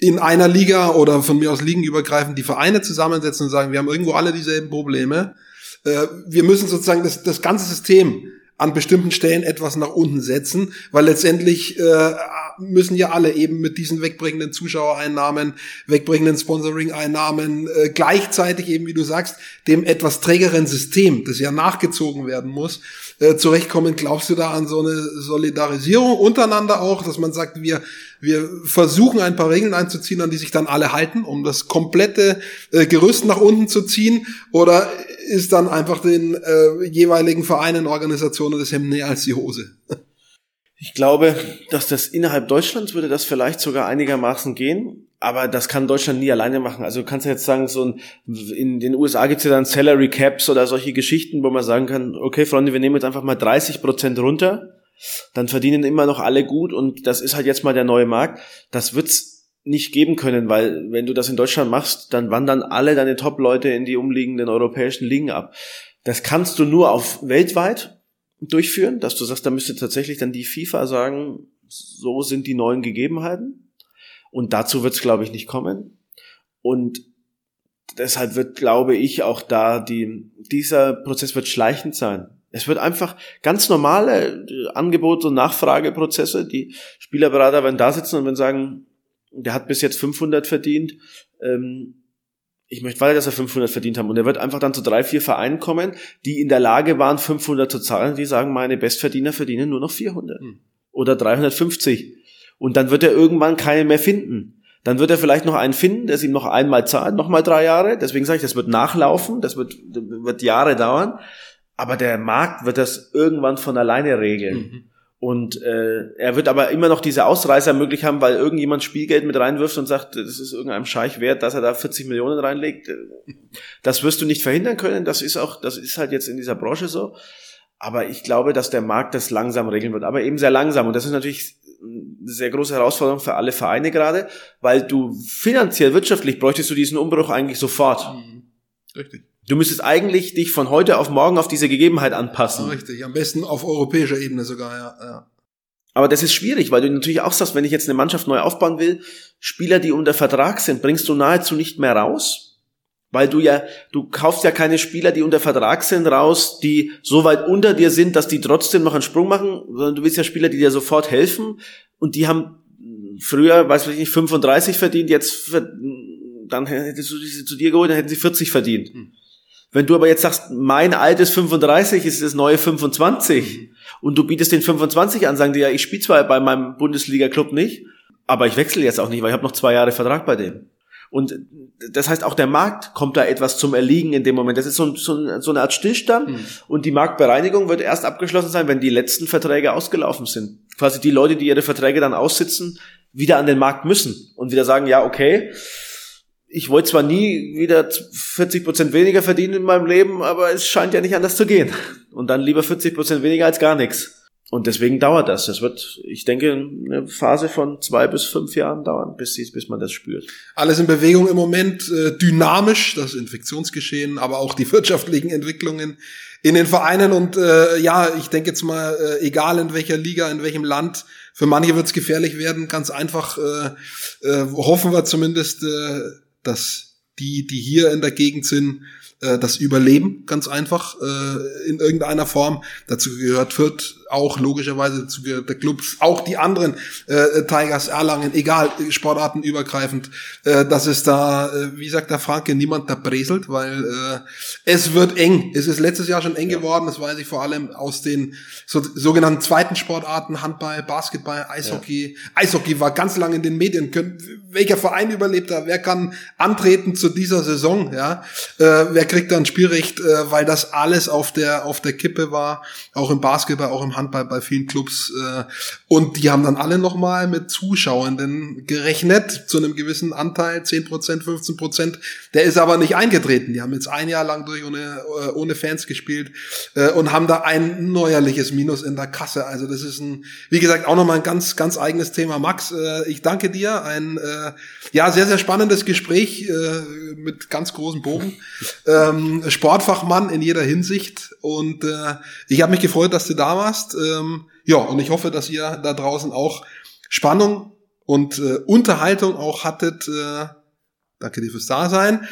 in einer Liga oder von mir aus ligenübergreifend die Vereine zusammensetzen und sagen, wir haben irgendwo alle dieselben Probleme. Äh, Wir müssen sozusagen das, das ganze System an bestimmten Stellen etwas nach unten setzen, weil letztendlich äh, müssen ja alle eben mit diesen wegbringenden Zuschauereinnahmen, wegbringenden Sponsoring-Einnahmen äh, gleichzeitig eben, wie du sagst, dem etwas trägeren System, das ja nachgezogen werden muss, äh, zurechtkommen. Glaubst du da an so eine Solidarisierung untereinander auch, dass man sagt, wir wir versuchen ein paar Regeln einzuziehen, an die sich dann alle halten, um das komplette äh, Gerüst nach unten zu ziehen? Oder ist dann einfach den äh, jeweiligen Vereinen, Organisationen das Hemd näher als die Hose? Ich glaube, dass das innerhalb Deutschlands würde das vielleicht sogar einigermaßen gehen, aber das kann Deutschland nie alleine machen. Also du kannst ja jetzt sagen, so ein, in den USA gibt es ja dann Salary Caps oder solche Geschichten, wo man sagen kann, okay, Freunde, wir nehmen jetzt einfach mal 30 Prozent runter, dann verdienen immer noch alle gut und das ist halt jetzt mal der neue Markt. Das wird's nicht geben können, weil wenn du das in Deutschland machst, dann wandern alle deine Top-Leute in die umliegenden europäischen Ligen ab. Das kannst du nur auf weltweit durchführen, dass du sagst, da müsste tatsächlich dann die FIFA sagen, so sind die neuen Gegebenheiten. Und dazu wird es, glaube ich, nicht kommen. Und deshalb wird, glaube ich, auch da die, dieser Prozess wird schleichend sein. Es wird einfach ganz normale äh, Angebot- und Nachfrageprozesse. Die Spielerberater werden da sitzen und werden sagen, der hat bis jetzt 500 verdient. Ähm, ich möchte weiter, dass er 500 verdient haben. Und er wird einfach dann zu drei, vier Vereinen kommen, die in der Lage waren, 500 zu zahlen. Die sagen, meine Bestverdiener verdienen nur noch 400 Hm. oder 350. Und dann wird er irgendwann keinen mehr finden. Dann wird er vielleicht noch einen finden, der es ihm noch einmal zahlt, nochmal drei Jahre. Deswegen sage ich, das wird nachlaufen, das wird, wird Jahre dauern. Aber der Markt wird das irgendwann von alleine regeln. Und äh, er wird aber immer noch diese Ausreißer möglich haben, weil irgendjemand Spielgeld mit reinwirft und sagt, das ist irgendeinem Scheich wert, dass er da 40 Millionen reinlegt. Das wirst du nicht verhindern können. Das ist auch, das ist halt jetzt in dieser Branche so. Aber ich glaube, dass der Markt das langsam regeln wird, aber eben sehr langsam. Und das ist natürlich eine sehr große Herausforderung für alle Vereine gerade, weil du finanziell, wirtschaftlich bräuchtest du diesen Umbruch eigentlich sofort. Richtig. Du müsstest eigentlich dich von heute auf morgen auf diese Gegebenheit anpassen. Richtig. Am besten auf europäischer Ebene sogar, ja. ja. Aber das ist schwierig, weil du natürlich auch sagst, wenn ich jetzt eine Mannschaft neu aufbauen will, Spieler, die unter Vertrag sind, bringst du nahezu nicht mehr raus. Weil du ja, du kaufst ja keine Spieler, die unter Vertrag sind, raus, die so weit unter dir sind, dass die trotzdem noch einen Sprung machen, sondern du willst ja Spieler, die dir sofort helfen und die haben früher, weiß ich nicht, 35 verdient, jetzt, dann hättest du sie zu dir geholt, dann hätten sie 40 verdient. Hm. Wenn du aber jetzt sagst, mein altes 35 ist das neue 25 und du bietest den 25 an, sagen die ja, ich spiele zwar bei meinem Bundesliga-Club nicht, aber ich wechsle jetzt auch nicht, weil ich habe noch zwei Jahre Vertrag bei dem. Und das heißt, auch der Markt kommt da etwas zum Erliegen in dem Moment. Das ist so, so, so eine Art Stillstand. Mhm. Und die Marktbereinigung wird erst abgeschlossen sein, wenn die letzten Verträge ausgelaufen sind. Quasi die Leute, die ihre Verträge dann aussitzen, wieder an den Markt müssen und wieder sagen, ja, okay, ich wollte zwar nie wieder 40 Prozent weniger verdienen in meinem Leben, aber es scheint ja nicht anders zu gehen. Und dann lieber 40 Prozent weniger als gar nichts. Und deswegen dauert das. Das wird, ich denke, eine Phase von zwei bis fünf Jahren dauern, bis, bis man das spürt. Alles in Bewegung im Moment, äh, dynamisch, das Infektionsgeschehen, aber auch die wirtschaftlichen Entwicklungen in den Vereinen. Und äh, ja, ich denke jetzt mal, äh, egal in welcher Liga, in welchem Land, für manche wird es gefährlich werden. Ganz einfach äh, äh, hoffen wir zumindest, äh, dass die, die hier in der Gegend sind, äh, das Überleben, ganz einfach, äh, in irgendeiner Form. Dazu gehört Fürth auch logischerweise, gehört der Club, auch die anderen äh, Tigers Erlangen, egal, sportartenübergreifend, äh, dass es da, äh, wie sagt der Franke, niemand da breselt, weil äh, es wird eng. Es ist letztes Jahr schon eng ja. geworden, das weiß ich vor allem aus den so, sogenannten zweiten Sportarten, Handball, Basketball, Eishockey. Ja. Eishockey war ganz lange in den Medien. welcher Verein überlebt da? Wer kann antreten zu dieser Saison? Ja, äh, wer kriegt dann Spielrecht, äh, weil das alles auf der auf der Kippe war, auch im Basketball, auch im Handball bei vielen Clubs. Äh, und die haben dann alle nochmal mit Zuschauenden gerechnet, zu einem gewissen Anteil, 10 Prozent, 15 Prozent. Der ist aber nicht eingetreten. Die haben jetzt ein Jahr lang durch ohne, äh, ohne Fans gespielt äh, und haben da ein neuerliches Minus in der Kasse. Also das ist ein, wie gesagt, auch nochmal ein ganz, ganz eigenes Thema. Max, äh, ich danke dir. Ein äh, ja sehr, sehr spannendes Gespräch äh, mit ganz großem Bogen. Ähm, Sportfachmann in jeder Hinsicht. Und äh, ich habe mich gefreut, dass du da warst. Ähm, ja, und ich hoffe, dass ihr da draußen auch Spannung und äh, Unterhaltung auch hattet. Äh, danke dir fürs Dasein.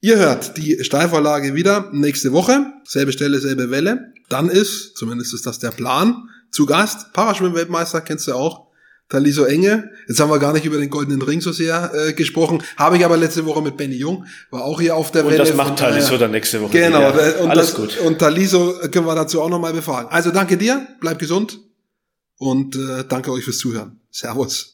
Ihr hört die Steilvorlage wieder nächste Woche. Selbe Stelle, selbe Welle. Dann ist, zumindest ist das der Plan, zu Gast Paraschwimm-Weltmeister, kennst du auch, Taliso Enge. Jetzt haben wir gar nicht über den Goldenen Ring so sehr äh, gesprochen. Habe ich aber letzte Woche mit Benny Jung, war auch hier auf der und Welle. Und das macht Taliso dann nächste Woche. Genau. Ja, und Alles das, gut. Und Taliso können wir dazu auch nochmal befragen. Also danke dir, bleib gesund und äh, danke euch fürs Zuhören. Servus.